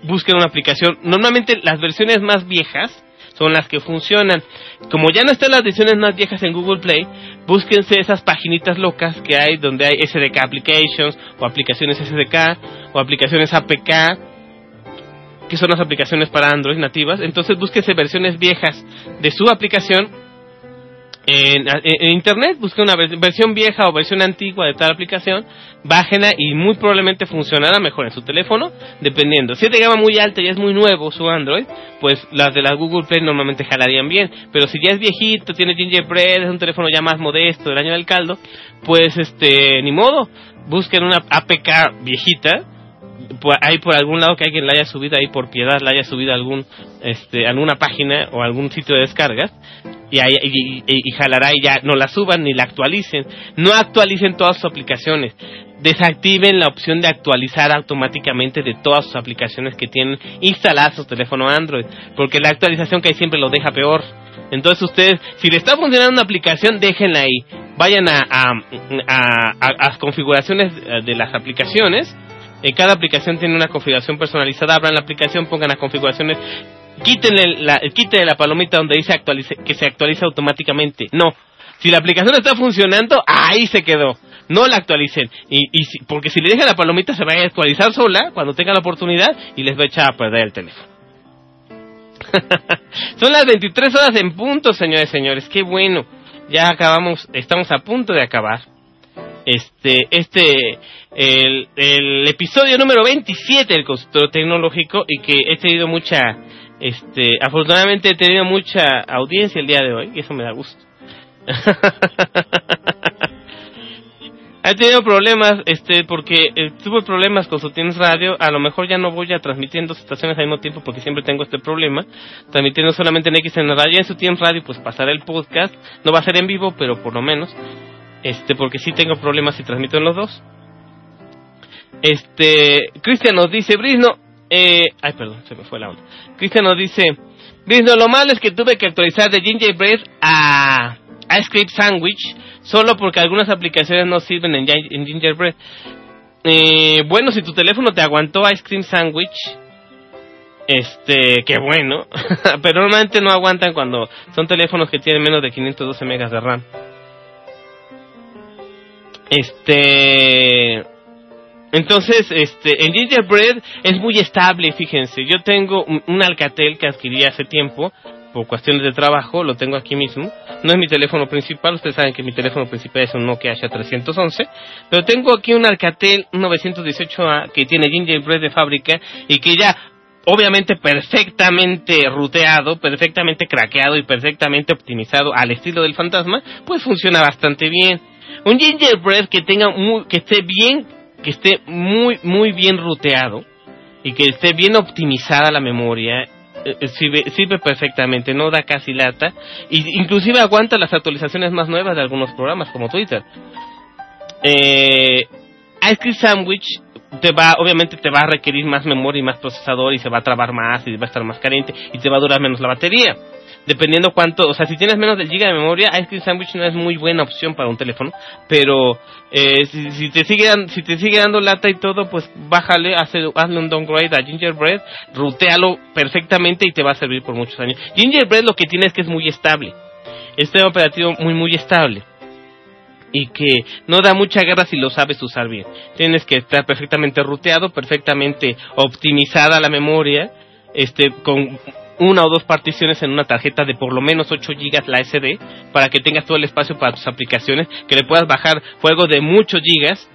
busquen una aplicación. Normalmente las versiones más viejas son las que funcionan. Como ya no están las versiones más viejas en Google Play, búsquense esas paginitas locas que hay donde hay SDK Applications, o aplicaciones SDK, o aplicaciones APK, que son las aplicaciones para Android nativas. Entonces búsquese versiones viejas de su aplicación en, internet, busque una versión vieja o versión antigua de tal aplicación, bájenla y muy probablemente funcionará mejor en su teléfono, dependiendo. Si es de gama muy alta y es muy nuevo su Android, pues las de la Google Play normalmente jalarían bien. Pero si ya es viejito, tiene gingerbread, es un teléfono ya más modesto del año del caldo, pues este, ni modo, busquen una APK viejita hay por algún lado que alguien la haya subido ahí por piedad, la haya subido a algún, este, alguna página o algún sitio de descargas y, y, y, jalará y ya no la suban ni la actualicen. No actualicen todas sus aplicaciones. Desactiven la opción de actualizar automáticamente de todas sus aplicaciones que tienen instaladas su teléfono Android, porque la actualización que hay siempre lo deja peor. Entonces ustedes, si le está funcionando una aplicación, déjenla ahí. Vayan a, a, a, a configuraciones de las aplicaciones cada aplicación tiene una configuración personalizada. Abran la aplicación, pongan las configuraciones. Quítenle la, quítenle la palomita donde dice actualice, que se actualiza automáticamente. No. Si la aplicación está funcionando, ahí se quedó. No la actualicen. Y, y porque si le dejan la palomita, se va a actualizar sola cuando tenga la oportunidad y les va a echar a perder el teléfono. Son las 23 horas en punto, señores señores. Qué bueno. Ya acabamos, estamos a punto de acabar este, este, el, episodio número 27 del consultorio tecnológico y que he tenido mucha, este, afortunadamente he tenido mucha audiencia el día de hoy y eso me da gusto. he tenido problemas, este, porque eh, tuve problemas con Sutienes Radio. A lo mejor ya no voy a transmitir dos estaciones al mismo tiempo porque siempre tengo este problema. Transmitiendo solamente en X en la radio. En Sutienes Radio, pues pasaré el podcast. No va a ser en vivo, pero por lo menos este porque sí tengo problemas si transmito en los dos. Este, Cristian nos dice, Brisno, eh, ay perdón, se me fue la onda. Cristian nos dice, Brisno, lo malo es que tuve que actualizar de Gingerbread a Ice Cream Sandwich solo porque algunas aplicaciones no sirven en, en Gingerbread. Eh, bueno, si tu teléfono te aguantó Ice Cream Sandwich, este, qué bueno, pero normalmente no aguantan cuando son teléfonos que tienen menos de 512 megas de RAM. Este. Entonces, este, en Gingerbread es muy estable, fíjense. Yo tengo un, Alcatel que adquirí hace tiempo, por cuestiones de trabajo, lo tengo aquí mismo. No es mi teléfono principal, ustedes saben que mi teléfono principal es un Nokia H311, pero tengo aquí un Alcatel 918A que tiene Gingerbread de fábrica y que ya obviamente perfectamente ruteado, perfectamente craqueado y perfectamente optimizado al estilo del fantasma, pues funciona bastante bien. Un gingerbread que tenga muy, que esté bien, que esté muy, muy bien ruteado y que esté bien optimizada la memoria, eh, eh, sirve, perfectamente, no da casi lata, y inclusive aguanta las actualizaciones más nuevas de algunos programas como Twitter. Eh, Ice Cream Sandwich te va, obviamente te va a requerir más memoria y más procesador y se va a trabar más y va a estar más carente y te va a durar menos la batería dependiendo cuánto, o sea, si tienes menos del giga de memoria, Ice Cream Sandwich no es muy buena opción para un teléfono, pero eh, si, te sigue si te sigue dando lata y todo, pues bájale, hazle, hazle un downgrade a Gingerbread, rutealo perfectamente y te va a servir por muchos años. Gingerbread lo que tiene es que es muy estable, este operativo muy muy estable. y que no da mucha guerra si lo sabes usar bien. Tienes que estar perfectamente ruteado, perfectamente optimizada la memoria, este, con una o dos particiones en una tarjeta de por lo menos 8 GB la SD para que tengas todo el espacio para tus aplicaciones, que le puedas bajar juegos de muchos gigas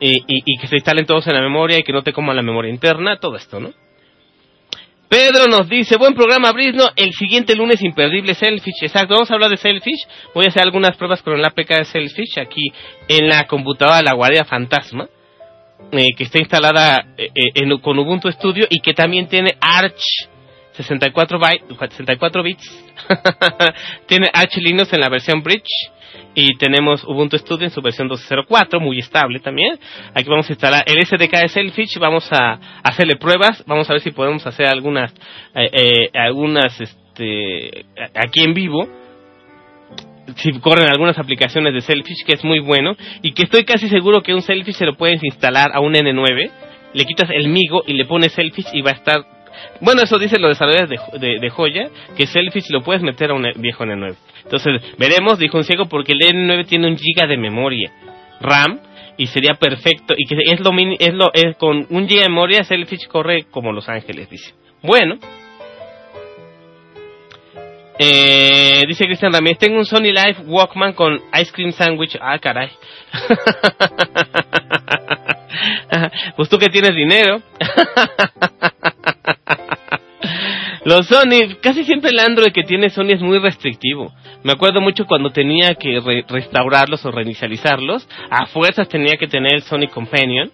y, que se instalen todos en la memoria y que no te coman la memoria interna, todo esto, ¿no? Pedro nos dice, buen programa Brisno, el siguiente lunes imperdible Selfish, exacto, vamos a hablar de Selfish, voy a hacer algunas pruebas con el APK de Selfish aquí en la computadora de la Guardia Fantasma, eh, que está instalada eh, eh, con Ubuntu Studio y que también tiene Arch 64, bytes, 64 bits, tiene Arch Linux en la versión Bridge, y tenemos Ubuntu Studio en su versión 2.04, muy estable también. Aquí vamos a instalar el SDK de Selfish, vamos a hacerle pruebas, vamos a ver si podemos hacer algunas, eh, eh, algunas, este, aquí en vivo. Si corren algunas aplicaciones de Selfish, que es muy bueno, y que estoy casi seguro que un Selfish se lo puedes instalar a un N9, le quitas el Migo y le pones Selfish y va a estar bueno, eso dicen los desarrolladores de, de, Joya, que Selfish lo puedes meter a un viejo N9. Entonces, veremos, dijo un ciego, porque el N9 tiene un giga de memoria RAM y sería perfecto. Y que es lo, es lo es con un giga de memoria, Selfish corre como Los Ángeles, dice. Bueno. Eh, dice Cristian Ramírez, tengo un Sony Life Walkman con Ice Cream Sandwich. Ah, caray. pues tú que tienes dinero. Los Sony, casi siempre el Android que tiene Sony es muy restrictivo. Me acuerdo mucho cuando tenía que restaurarlos o reinicializarlos, a fuerzas tenía que tener el Sony Companion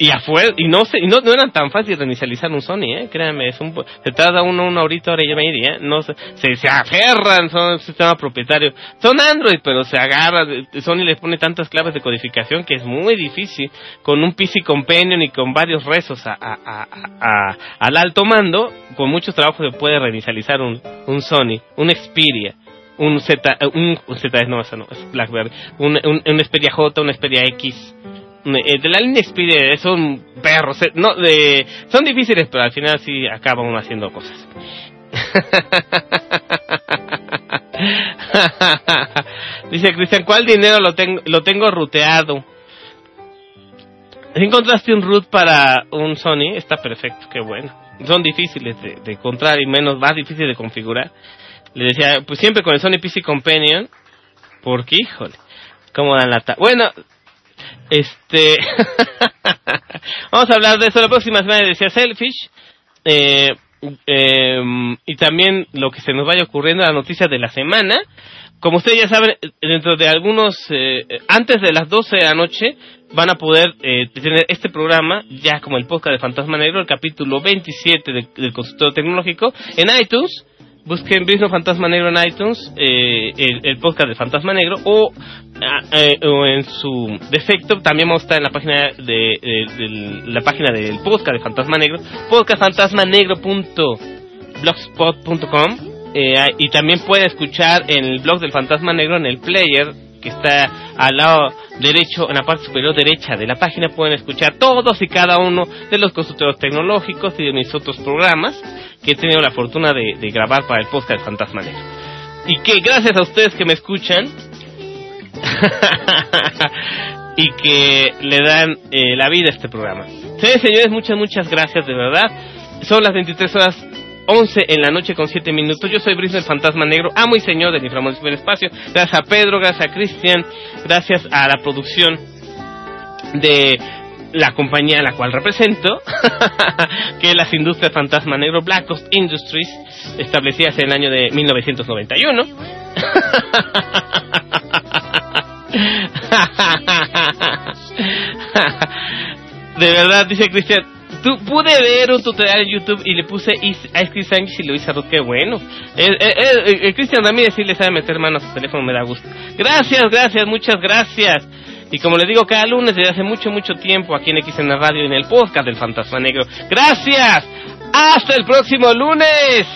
y afuera, y no, y no, eran tan fácil reinicializar un Sony, eh, créanme, es un, se tarda uno una horita, hora y media, no se, se, aferran, son un sistema propietario, son Android, pero se agarra, Sony les pone tantas claves de codificación que es muy difícil, con un PC Companion y con varios rezos a, a, a, al alto mando, con mucho trabajo se puede reinicializar un, un Sony, un Xperia, un Z, un, un Z, no, eso no, es BlackBerry, un, un, un Xperia J, un Xperia X, eh, la línea Xperia son perros, eh, no, de, son difíciles, pero al final sí acaban haciendo cosas. Dice Cristian, ¿cuál dinero lo tengo, lo tengo ruteado? Si encontraste un root para un Sony, está perfecto, qué bueno. Son difíciles de, encontrar y menos, más difíciles de configurar. Le decía, pues siempre con el Sony PC Companion, porque híjole, cómo dan la... Bueno, este. Vamos a hablar de eso la próxima semana, decía Selfish. Eh, em, y también lo que se nos vaya ocurriendo, la noticia de la semana. Como ustedes ya saben, dentro de algunos, eh, antes de las 12 de la noche, van a poder eh, tener este programa, ya como el podcast de Fantasma Negro, el capítulo 27 del consultorio tecnológico, en iTunes busquen Brisno Fantasma Negro en iTunes, eh, el, podcast de Fantasma Negro, o, ah, eh, o, en su defecto también vamos a estar en la página de, la página del podcast de Fantasma Negro, podcastfantasmanegro.blogspot.com eh, y también puede escuchar en el blog del Fantasma Negro en el player que está al lado derecho, en la parte superior derecha de la página, pueden escuchar todos y cada uno de los consultorios tecnológicos y de mis otros programas que he tenido la fortuna de, grabar para el podcast Fantasma Negro. Y que gracias a ustedes que me escuchan y que le dan eh, la vida a este programa. Señores, señores, muchas, muchas gracias de verdad. Son las 23 horas 11 en la noche con 7 minutos. Yo soy Brice el Fantasma Negro, amo y señor del inframundo espacio. Gracias a Pedro, gracias a Cristian, gracias a la producción de la compañía a la cual represento, que es las Industrias Fantasma Negro Black Coast Industries, establecidas en el año de 1991. de verdad, dice Cristian, tú pude ver un tutorial en YouTube y le puse Ice Cream Sandwich y lo hice a qué bueno. El, el, el, Cristian Ramírez sí le sabe meter manos a su teléfono, me da gusto. Gracias, gracias, muchas gracias. Y como le digo cada lunes desde hace mucho, mucho tiempo aquí en XN Radio en el podcast del Fantasma Negro. Gracias. Hasta el próximo lunes.